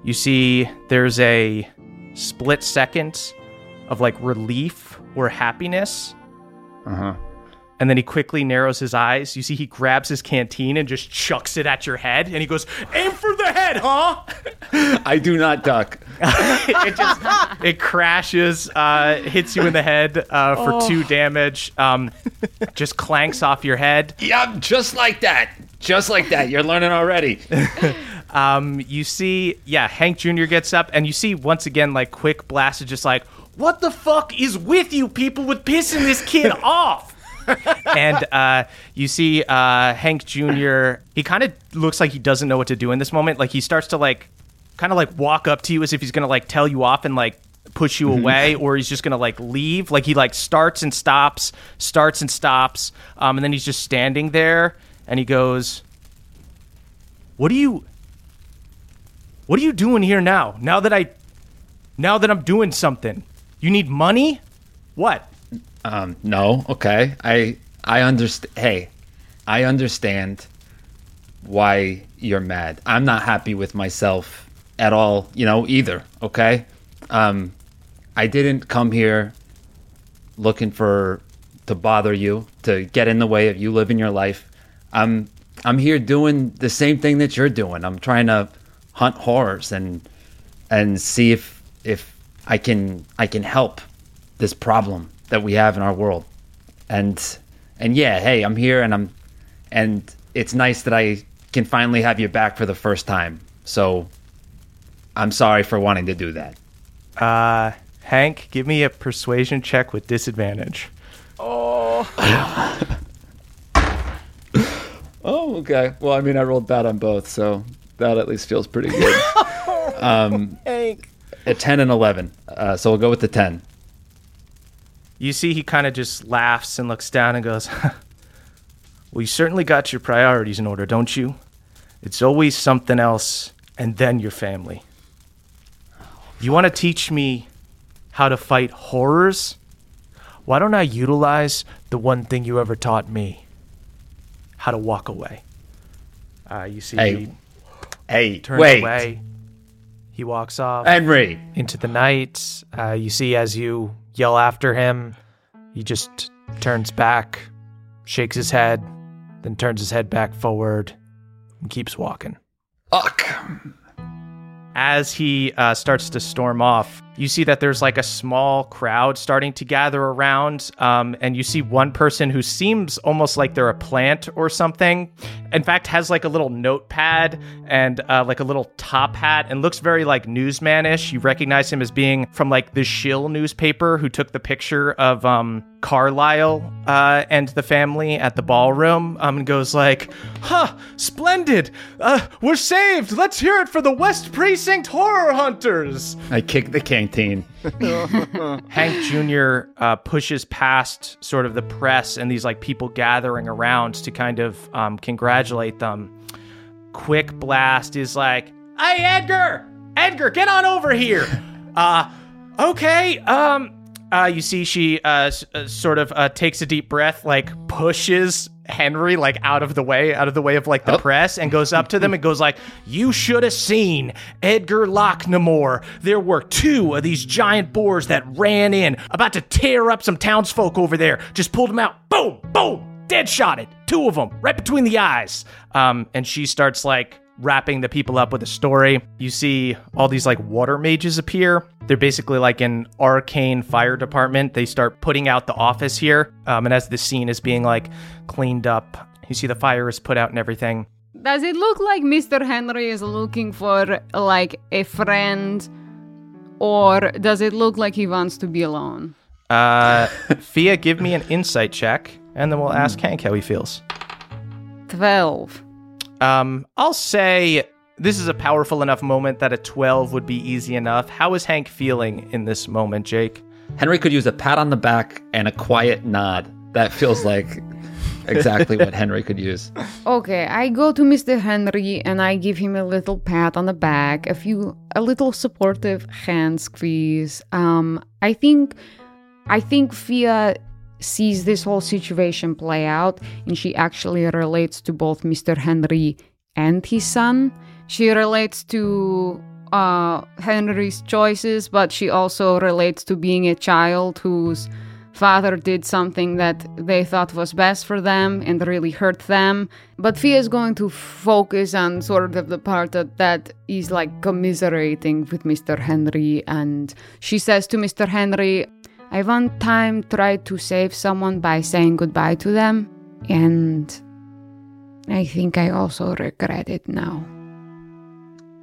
You see there's a split second of like relief or happiness. Uh huh. And then he quickly narrows his eyes. You see, he grabs his canteen and just chucks it at your head. And he goes, Aim for the head, huh? I do not duck. it just it crashes, uh, hits you in the head uh, for two damage, um, just clanks off your head. Yep, just like that. Just like that. You're learning already. Um, you see, yeah, Hank Jr. gets up, and you see once again, like, quick blast is just like, What the fuck is with you people with pissing this kid off? and uh, you see uh, Hank Jr. He kind of looks like he doesn't know what to do in this moment. Like he starts to like, kind of like walk up to you as if he's gonna like tell you off and like push you away, or he's just gonna like leave. Like he like starts and stops, starts and stops, um, and then he's just standing there, and he goes, "What are you? What are you doing here now? Now that I, now that I'm doing something, you need money? What?" Um, no, okay. I I understand. Hey, I understand why you're mad. I'm not happy with myself at all, you know, either, okay? Um I didn't come here looking for to bother you, to get in the way of you living your life. I'm I'm here doing the same thing that you're doing. I'm trying to hunt horrors and and see if if I can I can help this problem that we have in our world. And and yeah, hey, I'm here and I'm and it's nice that I can finally have you back for the first time. So I'm sorry for wanting to do that. Uh, Hank, give me a persuasion check with disadvantage. Oh, oh, okay. Well, I mean, I rolled bad on both, so that at least feels pretty good. um, A 10 and 11. Uh, so we'll go with the 10. You see, he kind of just laughs and looks down and goes, Well, you certainly got your priorities in order, don't you? It's always something else and then your family. You want to teach me how to fight horrors? Why don't I utilize the one thing you ever taught me? How to walk away. Uh, you see, Hey, he Hey, turns wait. away. He walks off Henry. into the night. Uh, you see, as you yell after him, he just turns back, shakes his head, then turns his head back forward and keeps walking. Fuck. As he uh, starts to storm off, you see that there's like a small crowd starting to gather around, um, and you see one person who seems almost like they're a plant or something. In fact, has like a little notepad and uh, like a little top hat, and looks very like newsmanish. You recognize him as being from like the Shill newspaper, who took the picture of um, Carlisle uh, and the family at the ballroom, um, and goes like, "Huh, splendid! Uh, we're saved! Let's hear it for the West Precinct Horror Hunters!" I kicked the Hank Jr. Uh, pushes past sort of the press and these like people gathering around to kind of um, congratulate them. Quick Blast is like, "Hey Edgar, Edgar, get on over here." uh, okay. Um, uh, you see, she uh, s- uh, sort of uh, takes a deep breath, like pushes Henry like out of the way, out of the way of like the press, and goes up to them and goes like, "You should have seen Edgar Locknamore. There were two of these giant boars that ran in, about to tear up some townsfolk over there. Just pulled them out. Boom, boom, dead shotted. Two of them, right between the eyes. Um, and she starts like wrapping the people up with a story. You see all these like water mages appear. They're basically like an arcane fire department. They start putting out the office here. Um, and as the scene is being like cleaned up, you see the fire is put out and everything. Does it look like Mr. Henry is looking for like a friend, or does it look like he wants to be alone? Uh, Fia, give me an insight check, and then we'll ask Hank how he feels. Twelve. Um, I'll say this is a powerful enough moment that a 12 would be easy enough. How is Hank feeling in this moment, Jake? Henry could use a pat on the back and a quiet nod. That feels like exactly what Henry could use. Okay, I go to Mr. Henry and I give him a little pat on the back, a few a little supportive hand squeeze. Um I think I think Fia sees this whole situation play out and she actually relates to both Mr. Henry and his son. She relates to uh Henry's choices, but she also relates to being a child whose father did something that they thought was best for them and really hurt them. But Fia is going to focus on sort of the part that, that is like commiserating with Mr. Henry. And she says to Mr. Henry, I one time tried to save someone by saying goodbye to them. And I think I also regret it now.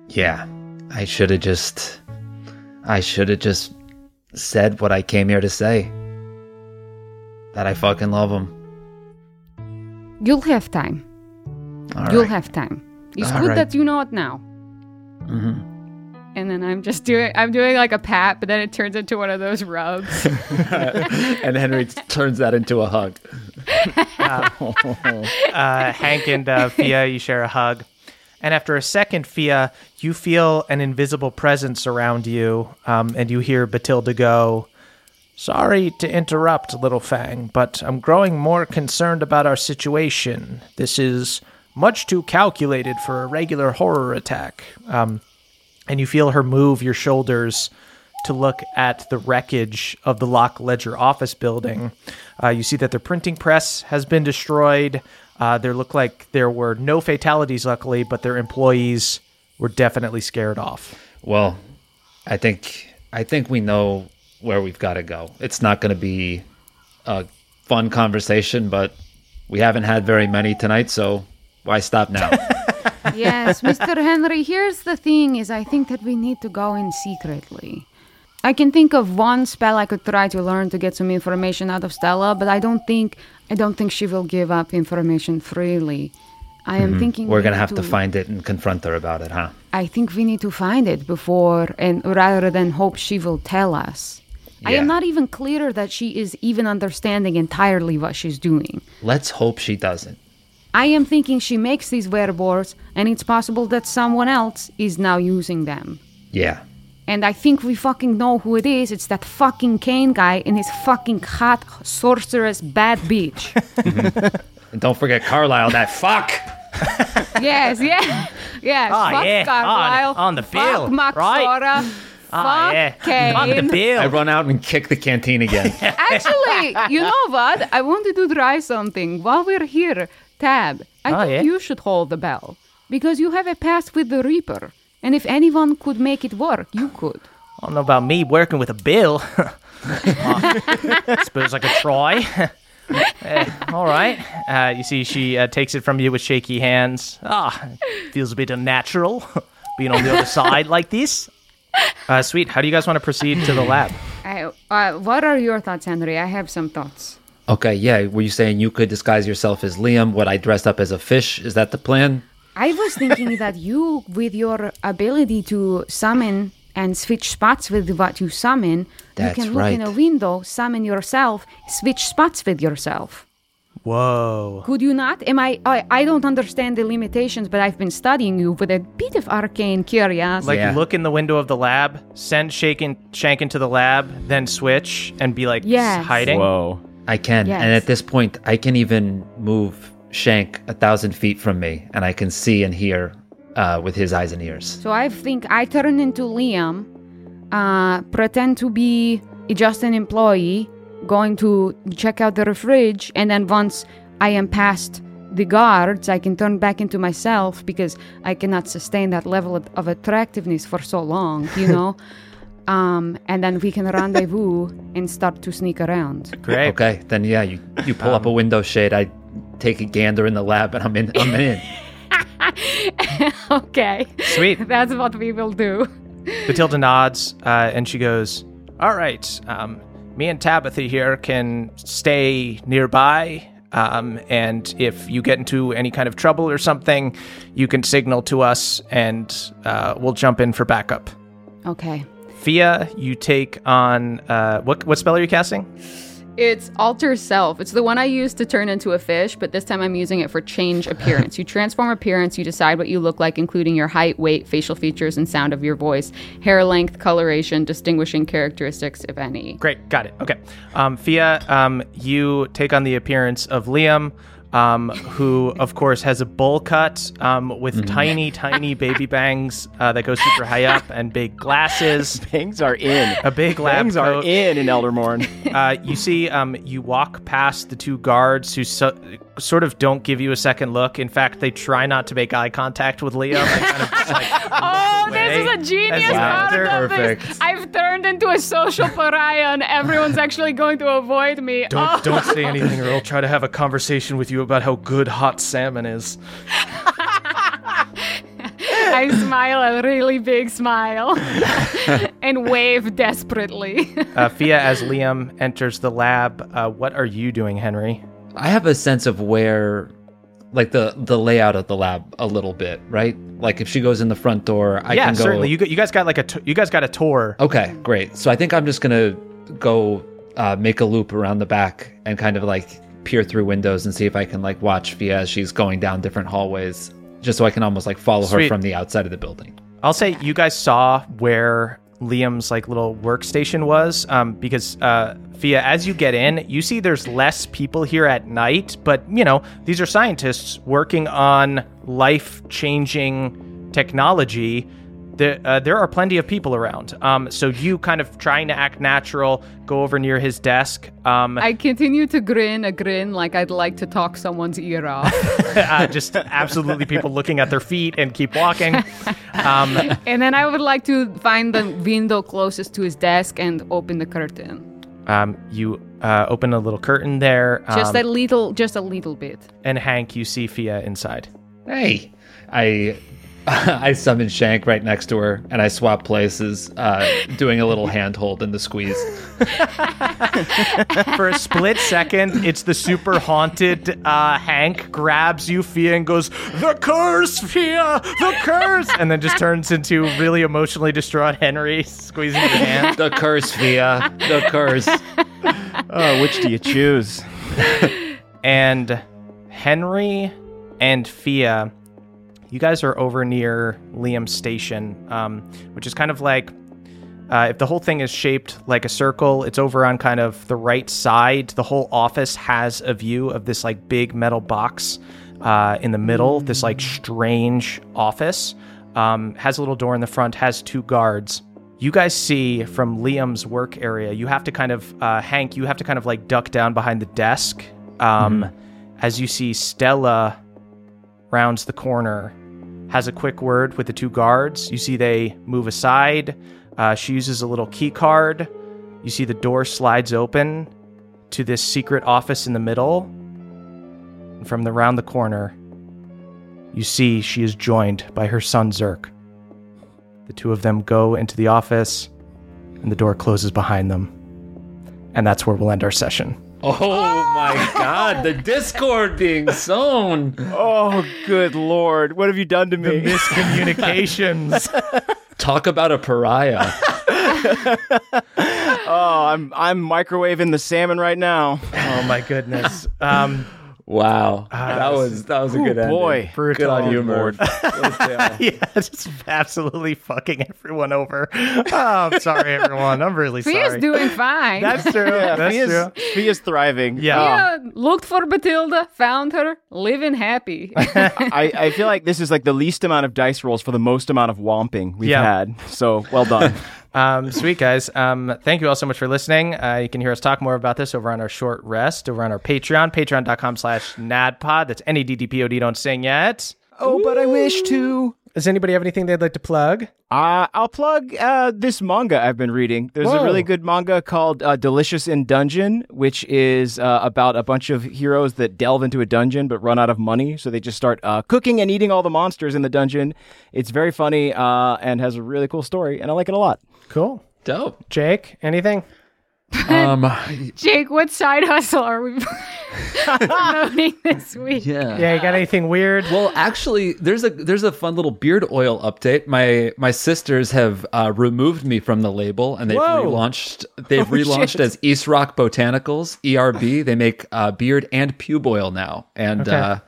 Yeah, I should have just. I should have just said what I came here to say. That I fucking love him. You'll have time. All You'll right. have time. It's All good right. that you know it now. Mhm. And then I'm just doing I'm doing like a pat, but then it turns into one of those rubs. and Henry turns that into a hug. Uh, Hank and uh, Fia, you share a hug. And after a second, Fia, you feel an invisible presence around you, um, and you hear Batilda go, Sorry to interrupt, Little Fang, but I'm growing more concerned about our situation. This is much too calculated for a regular horror attack. Um, and you feel her move your shoulders to look at the wreckage of the Loch Ledger office building. Uh, you see that their printing press has been destroyed. Uh, there look like there were no fatalities, luckily, but their employees were definitely scared off. Well, I think I think we know where we've got to go. It's not going to be a fun conversation, but we haven't had very many tonight, so why stop now? yes, Mr. Henry, here's the thing is I think that we need to go in secretly. I can think of one spell I could try to learn to get some information out of Stella, but I don't think I don't think she will give up information freely. I am thinking Mm-hmm. We're we going to have to find it and confront her about it, huh? I think we need to find it before and rather than hope she will tell us. I am not even clear that she is even understanding entirely what she's doing. Let's hope she doesn't. I am thinking she makes these wearboards, and it's possible that someone else is now using them. Yeah. And I think we fucking know who it is. It's that fucking Kane guy and his fucking hot sorceress bad bitch. And don't forget Carlisle, that fuck. yes, yeah, yes. Oh, fuck yeah, Carlisle. on- on the field. Fuck Max right? Sora. Ah, Fuck yeah. Kane. On the bill. I run out and kick the canteen again. Actually, you know what? I wanted to try something. While we're here, Tab, I Oh, think yeah? you should hold the bell. Because you have a past with the Reaper. And if anyone could make it work, you could. I don't know about me working with a bill. I suppose I could try. Eh, all right. Uh, you see, she uh, takes it from you with shaky hands. Ah, feels a bit unnatural being on the other side like this. Uh, sweet. How do you guys want to proceed to the lab? I, uh, what are your thoughts, Henry? I have some thoughts. Okay, yeah. Were you saying you could disguise yourself as Liam? What I dressed up as a fish? Is that the plan? I was thinking that you, with your ability to summon and switch spots with what you summon, That's you can look in a window, summon yourself, switch spots with yourself. Whoa. Could you not? Am I, I? I don't understand the limitations, but I've been studying you with a bit of arcane curiosity. Like, Yeah. look in the window of the lab, send Shaken, Shank into the lab, then switch and be like Yes. hiding. Whoa. I can. Yes. And at this point, I can even move Shank a thousand feet from me, and I can see and hear uh, with his eyes and ears. So I think I turn into Liam, uh, pretend to be just an employee, going to check out the fridge, and then once I am past the guards, I can turn back into myself because I cannot sustain that level of, of attractiveness for so long, you know? um, and then we can rendezvous and start to sneak around. Great. Okay, then yeah, you you pull up a window shade. I take a gander in the lab, and I'm in. I'm in. okay. Sweet. That's what we will do. Batilda nods uh, and she goes, All right, um, me and Tabitha here can stay nearby. Um, and if you get into any kind of trouble or something, you can signal to us and uh, we'll jump in for backup. Okay. Fia, you take on uh, what, what spell are you casting? It's alter self. It's the one I used to turn into a fish, but this time I'm using it for change appearance. you transform appearance, you decide what you look like, including your height, weight, facial features, and sound of your voice, hair length, coloration, distinguishing characteristics, if any. Great, got it. Okay. Um, Fia, um, you take on the appearance of Liam, um, who, of course, has a bowl cut um, with tiny, tiny baby bangs uh, that go super high up and big glasses. Bangs are in. A big lab Bangs are in in Eldermourne. Uh, you see, um, you walk past the two guards who so, sort of don't give you a second look. In fact, they try not to make eye contact with Liam. Kind of like, Oh, this is a genius as you part enter. of this. Perfect. I've turned into a social pariah, and everyone's actually going to avoid me. Don't Oh. don't say anything, or I'll try to have a conversation with you about how good hot salmon is. I smile a really big smile and wave desperately. Uh, Fia, as Liam enters the lab, uh, what are you doing, Henry? I have a sense of where, like the the layout of the lab a little bit, right? Like if she goes in the front door, I yeah, can go. certainly. You, you guys got like a t- you guys got a tour. Okay, great. So I think I'm just gonna go uh, make a loop around the back and kind of like peer through windows and see if I can like watch Fia as she's going down different hallways, just so I can almost like follow Sweet. her from the outside of the building. I'll say you guys saw where Liam's like little workstation was, um, because uh, Fia, as you get in, you see there's less people here at night, but you know these are scientists working on life-changing technology. There, uh, there are plenty of people around. Um, so you kind of trying to act natural, go over near his desk. Um, I continue to grin a grin like I'd like to talk someone's ear off. uh, just absolutely people looking at their feet and keep walking. Um, and then I would like to find the window closest to his desk and open the curtain. um, you uh, open a little curtain there. Just um, a little, just a little bit. and Hank, you see Fia inside. Hey, I I summon Shank right next to her, and I swap places, uh, doing a little handhold in the squeeze. For a split second, it's the super haunted uh, Hank grabs you, Fia, and goes, The curse, Fia! The curse! And then just turns into really emotionally distraught Henry squeezing your hand. The curse, Fia, The curse. Oh, which do you choose? And Henry and Fia, you guys are over near Liam's station, um, which is kind of like uh, if the whole thing is shaped like a circle, it's over on kind of the right side. The whole office has a view of this like big metal box uh, in the middle, this like strange office. Um, has a little door in the front, has two guards. You guys see from Liam's work area, you have to kind of, uh, Hank, you have to kind of like duck down behind the desk um, as you see Stella rounds the corner, has a quick word with the two guards. You see they move aside. Uh, she uses a little key card. You see the door slides open to this secret office in the middle. And from the round the corner, you see she is joined by her son Zerk. The two of them go into the office, and the door closes behind them. And that's where we'll end our session. Oh my god, the discord being sown. Oh, good lord. What have you done to me? The Miscommunications. Talk about a pariah. oh, I'm I'm microwaving the salmon right now. oh my goodness. Um, Wow. Ah, that was that was a good Ooh, ending. boy. Good on you, Mord. yeah, just absolutely fucking everyone over. Oh, I'm sorry, everyone. I'm really Fia's sorry. doing fine. That's true. That's Fia's, true. Fia's thriving. Yeah. Fia looked for Batilda, found her, living happy. I, I feel like this is like the least amount of dice rolls for the most amount of womping we've Yeah. had. So well done. Um, sweet guys. Um, thank you all so much for listening. Uh, you can hear us talk more about this over on our short rest over on our Patreon, patreon.com slash naddpod. That's N-A-D-D-P-O-D. Don't sing yet. oh, but I wish to. Does anybody have anything they'd like to plug? Uh, I'll plug uh, this manga I've been reading. There's Whoa. a really good manga called uh, Delicious in Dungeon, which is uh, about a bunch of heroes that delve into a dungeon but run out of money. So they just start uh, cooking and eating all the monsters in the dungeon. It's very funny uh, and has a really cool story, and I like it a lot. Cool. Dope. Jake, anything? Um Jake, what side hustle are we promoting this week? yeah. Yeah, you got anything weird? Well, actually, there's a there's a fun little beard oil update. My my sisters have uh, removed me from the label, and they've Whoa. relaunched. They've relaunched shit. as East Rock Botanicals (ERB). They make uh, beard and pube oil now, and Okay. uh,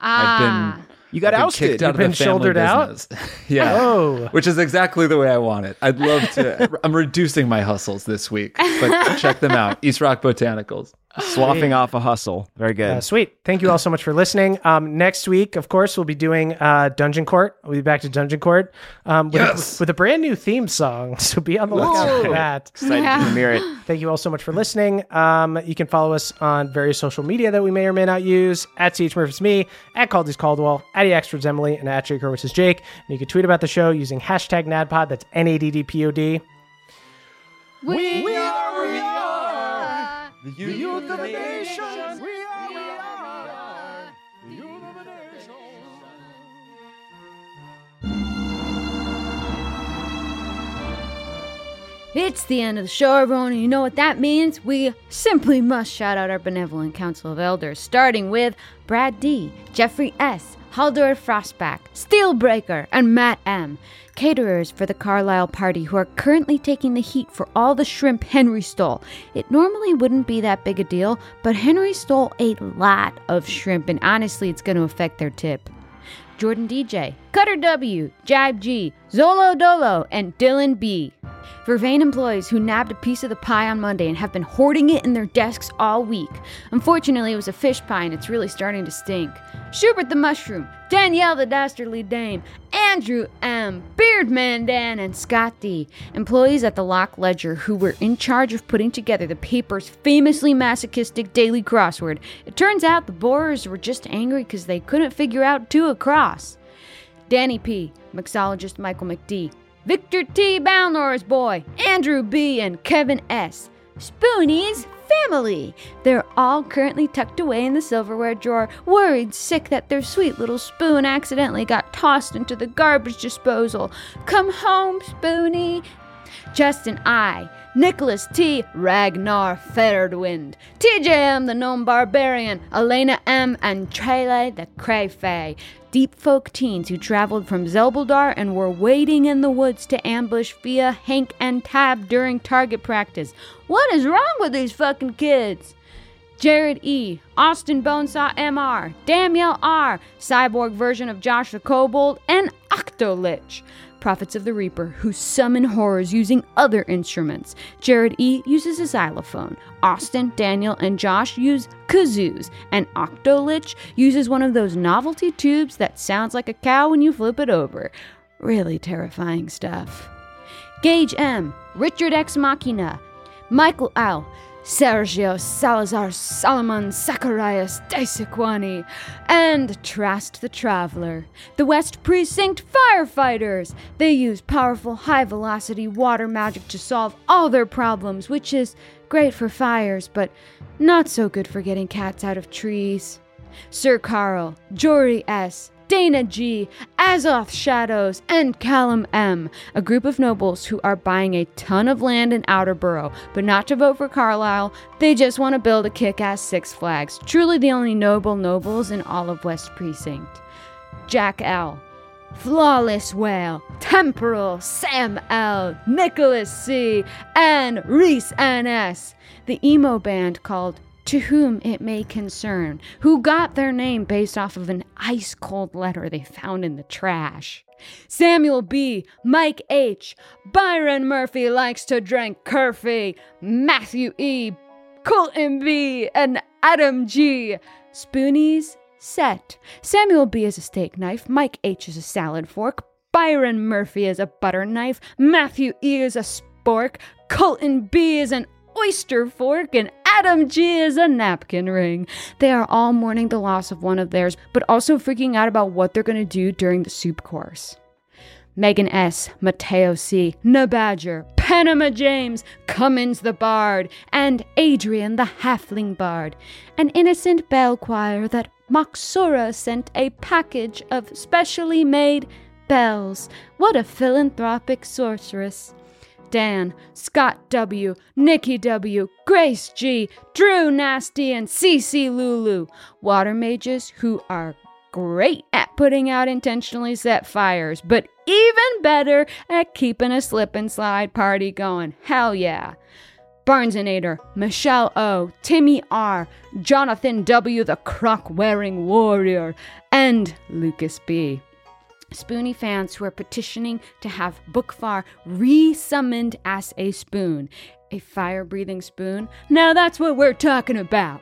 Ah, I've been You got ousted. kicked out of been shouldered out? business. yeah. Oh. Which is exactly the way I want it. I'd love to. I'm reducing my hustles this week, but check them out. East Rock Botanicals. Sloughing off a hustle. Very good. Uh, sweet. Thank you all so much for listening. Um, next week, of course, we'll be doing uh, Dungeon Court. We'll be back to Dungeon Court um, with, Yes. a, with a brand new theme song. So be on the lookout for that. Excited to premiere it. Thank you all so much for listening. Um, you can follow us on various social media that we may or may not use at CH Murphy's me, at Caldy's Caldwell, at EXtras Emily, and at Jake Hurwitz is Jake. And you can tweet about the show using hashtag NADDPOD. That's N A D D P O D. we, are, we are. The youth of the nation. We are, we are. The youth of the nation. It's the end of the show, everyone, and you know what that means? We simply must shout out our benevolent council of elders, starting with Brad D, Jeffrey S, Haldor Frostback, Steelbreaker, and Matt M, caterers for the Carlisle party who are currently taking the heat for all the shrimp Henry stole. It normally wouldn't be that big a deal, but Henry stole a lot of shrimp, and honestly, it's going to affect their tip. Jordan DJ, Cutter W, Jibe G, Zolo Dolo, and Dylan B. Vervain employees who nabbed a piece of the pie on Monday and have been hoarding it in their desks all week. Unfortunately, it was a fish pie and it's really starting to stink. Schubert the Mushroom, Danielle the Dastardly Dame, Andrew M., Beardman Dan, and Scott D., employees at the Loch Ledger who were in charge of putting together the paper's famously masochistic daily crossword. It turns out the borers were just angry because they couldn't figure out two across. Danny P., mixologist Michael McD., Victor T. Balnor's boy, Andrew B., and Kevin S. Spoonie's family. They're all currently tucked away in the silverware drawer, worried sick that their sweet little spoon accidentally got tossed into the garbage disposal. Come home, Spoonie. Justin I, Nicholas T, Ragnar Fairdwind, TJM the Gnome Barbarian, Elena M, and Trele the Crayfay. Deep folk teens who traveled from Zelbuldar and were waiting in the woods to ambush Fia, Hank, and Tab during target practice. What is wrong with these fucking kids? Jared E., Austin Bonesaw MR, Danielle R., cyborg version of Joshua Kobold, and Octolich. Prophets of the Reaper, who summon horrors using other instruments. Jared E. uses a xylophone. Austin, Daniel, and Josh use kazoos. And Octolich uses one of those novelty tubes that sounds like a cow when you flip it over. Really terrifying stuff. Gage M., Richard X Machina, Michael L., Sergio Salazar Solomon Zacharias Daisequani, and Trast the Traveler, the West Precinct firefighters. They use powerful high velocity water magic to solve all their problems, which is great for fires, but not so good for getting cats out of trees. Sir Carl, Jory S., Dana G, Azoth Shadows, and Callum M, a group of nobles who are buying a ton of land in Outerborough, but not to vote for Carlisle. They just want to build a kick ass Six Flags. Truly the only noble nobles in all of West Precinct. Jack L, Flawless Whale, Temporal, Sam L, Nicholas C, and Reese NS, the emo band called to whom it may concern, who got their name based off of an ice cold letter they found in the trash. Samuel B., Mike H., Byron Murphy likes to drink curfew, Matthew E., Colton B., and Adam G. Spoonies set. Samuel B. is a steak knife, Mike H. is a salad fork, Byron Murphy is a butter knife, Matthew E. is a spork, Colton B. is an oyster fork, and Adam G is a napkin ring. They are all mourning the loss of one of theirs, but also freaking out about what they're going to do during the soup course. Megan S., Mateo C., Nabadger, Panama James, Cummins the Bard, and Adrian the Halfling Bard. An innocent bell choir that Moxora sent a package of specially made bells. What a philanthropic sorceress. Dan, Scott W., Nikki W., Grace G., Drew Nasty, and CC Lulu. Water mages who are great at putting out intentionally set fires, but even better at keeping a slip and slide party going. Hell yeah. Barnesonator, Michelle O, Timmy R, Jonathan W, the croc wearing warrior, and Lucas B. Spoonie fans who are petitioning to have Bookfar re summoned as a spoon. A fire breathing spoon? Now that's what we're talking about.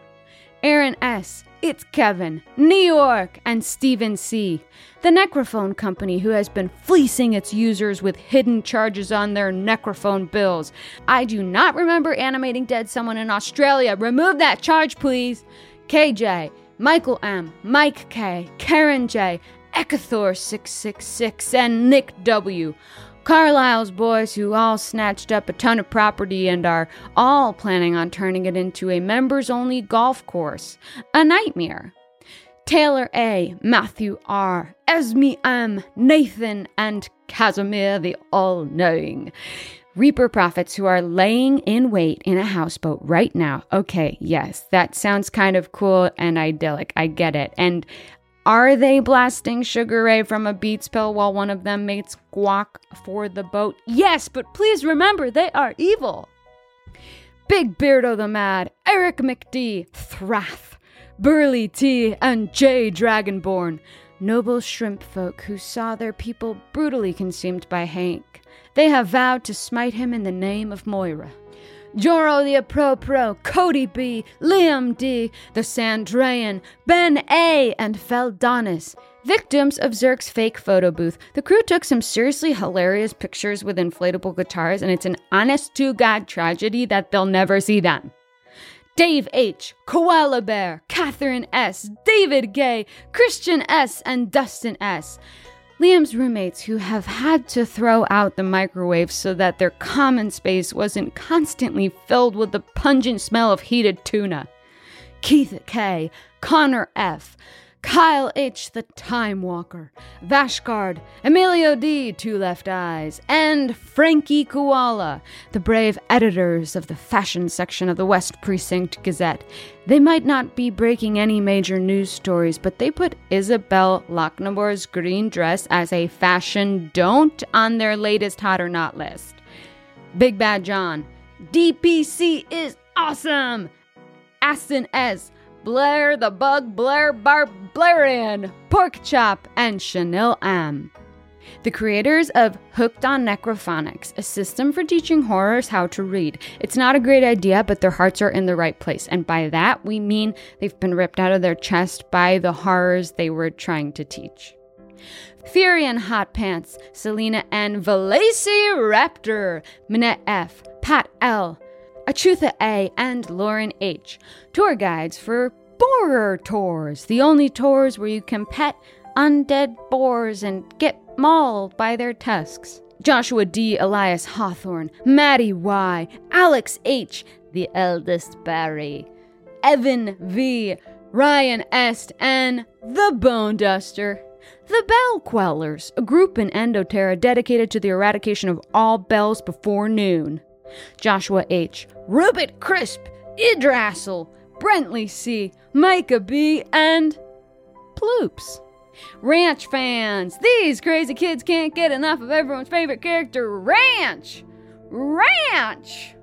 Aaron S., It's Kevin, New York, and Stephen C., the Necrophone company who has been fleecing its users with hidden charges on their Necrophone bills. I do not remember animating dead someone in Australia. Remove that charge, please. KJ, Michael M., Mike K., Karen J., Echathor666, and Nick W. Carlisle's boys who all snatched up a ton of property and are all planning on turning it into a members only golf course. A nightmare. Taylor A., Matthew R., Esme M., Nathan, and Casimir the All Knowing. Reaper prophets who are laying in wait in a houseboat right now. Okay, yes, that sounds kind of cool and idyllic. I get it. And are they blasting Sugar Ray from a Beats pill while one of them mates guac for the boat? Yes, but please remember they are evil. Big Beardo the Mad, Eric McD, Thrath, Burly T, and J Dragonborn, noble shrimp folk who saw their people brutally consumed by Hank. They have vowed to smite him in the name of Moira. Joro the Apropro, Cody B, Liam D, the Sandrayan, Ben A, and Feldonis. Victims of Zerk's fake photo booth, the crew took some seriously hilarious pictures with inflatable guitars, and it's an honest to God tragedy that they'll never see them. Dave H., Koala Bear, Catherine S., David Gay, Christian S., and Dustin S. Liam's roommates who have had to throw out the microwave so that their common space wasn't constantly filled with the pungent smell of heated tuna. Keith K., Connor F., Kyle H., the Time Walker, Vashgard, Emilio D., Two Left Eyes, and Frankie Koala, the brave editors of the fashion section of the West Precinct Gazette. They might not be breaking any major news stories, but they put Isabel Lochnamore's green dress as a fashion don't on their latest hot or not list. Big Bad John, DPC is awesome! Aston S., Blair the Bug, Blair Barbarian, Pork Chop, and Chanel M. The creators of Hooked on Necrophonics, a system for teaching horrors how to read. It's not a great idea, but their hearts are in the right place. And by that, we mean they've been ripped out of their chest by the horrors they were trying to teach. Fury and Hot Pants, Selena and N. Velociraptor, Minette F., Pat L., Achutha A., and Lauren H. Tour guides for borer tours, the only tours where you can pet undead boars and get mauled by their tusks. Joshua D., Elias Hawthorne, Maddie Y., Alex H., the eldest Barry, Evan V., Ryan Est, and the Bone Duster. The Bell Quellers, a group in Endoterra dedicated to the eradication of all bells before noon. Joshua H., Rupert Crisp, Idrassel, Brentley C., Micah B., and Ploops. Ranch fans, these crazy kids can't get enough of everyone's favorite character, Ranch! Ranch!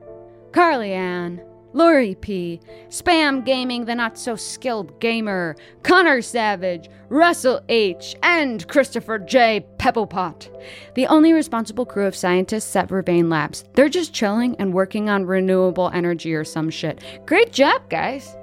Carly Ann, Lori P., Spam Gaming, the not so skilled gamer, Connor Savage, Russell H., and Christopher J. Pebblepot. The only responsible crew of scientists at Vervain Labs. They're just chilling and working on renewable energy or some shit. Great job, guys!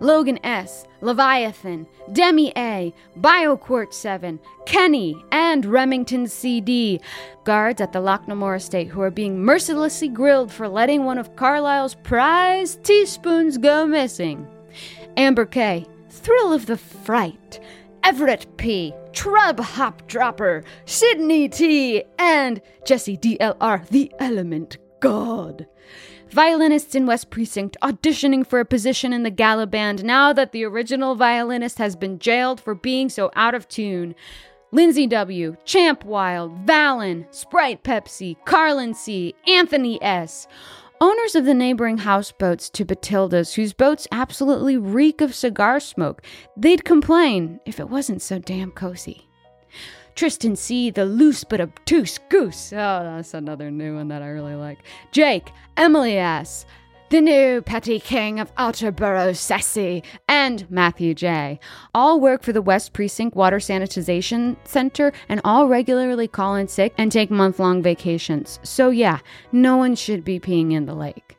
Logan S., Leviathan, Demi A., BioQuartz 7, Kenny, and Remington CD, guards at the Lochnamore estate who are being mercilessly grilled for letting one of Carlisle's prized teaspoons go missing. Amber K., Thrill of the Fright, Everett P., Trub Hop Dropper, Sydney T., and Jesse DLR, the Element God violinists in West Precinct auditioning for a position in the gala band now that the original violinist has been jailed for being so out of tune. Lindsay W., Champ Wild, Valen, Sprite Pepsi, Carlin C., Anthony S., owners of the neighboring houseboats to Batilda's, whose boats absolutely reek of cigar smoke. They'd complain if it wasn't so damn cozy. Tristan C., the loose but obtuse goose. Oh, that's another new one that I really like. Jake, Emily S., the new petty king of Outerborough Sassy, and Matthew J. All work for the West Precinct Water Sanitization Center and all regularly call in sick and take month long vacations. So, yeah, no one should be peeing in the lake.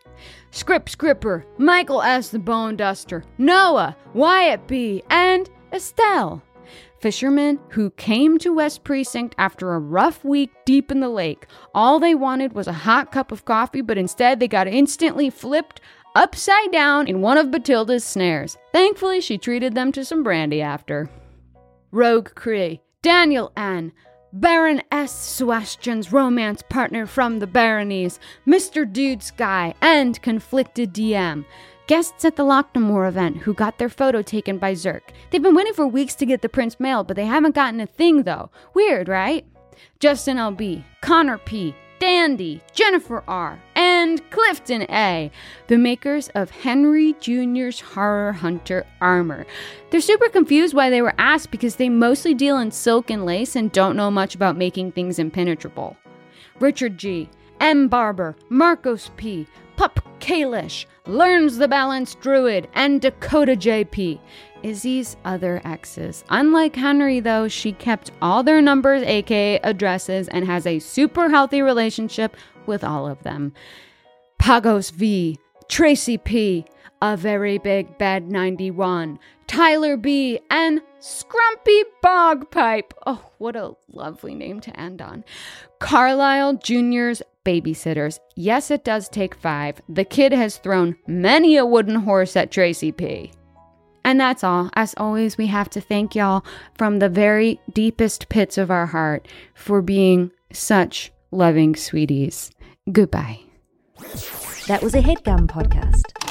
Script Scripper, Michael S. the Bone Duster, Noah, Wyatt B., and Estelle fishermen who came to West Precinct after a rough week deep in the lake. All they wanted was a hot cup of coffee, but instead they got instantly flipped upside down in one of Batilda's snares. Thankfully, she treated them to some brandy after. Rogue Cree, Daniel N., Baron S. Sebastian's romance partner from the Baronies, Mr. Dude Sky, and Conflicted DM guests at the Lochnamore event who got their photo taken by Zerk. They've been waiting for weeks to get the prints mailed, but they haven't gotten a thing though. Weird, right? Justin LB, Connor P, Dandy, Jennifer R, and Clifton A, the makers of Henry Jr.'s Horror Hunter armor. They're super confused why they were asked because they mostly deal in silk and lace and don't know much about making things impenetrable. Richard G, M. Barber, Marcos P, Pup Kalish, Learns the Balance Druid, and Dakota JP. Izzy's other exes. Unlike Henry, though, she kept all their numbers, aka addresses, and has a super healthy relationship with all of them. Pagos V, Tracy P, A Very Big Bad 91, Tyler B, and Scrumpy Bogpipe. Oh, what a lovely name to end on. Carlisle Jr.'s babysitters. Yes, it does take five. The kid has thrown many a wooden horse at Tracy P. And that's all. As always, we have to thank y'all from the very deepest pits of our heart for being such loving sweeties. Goodbye. That was a headgum podcast.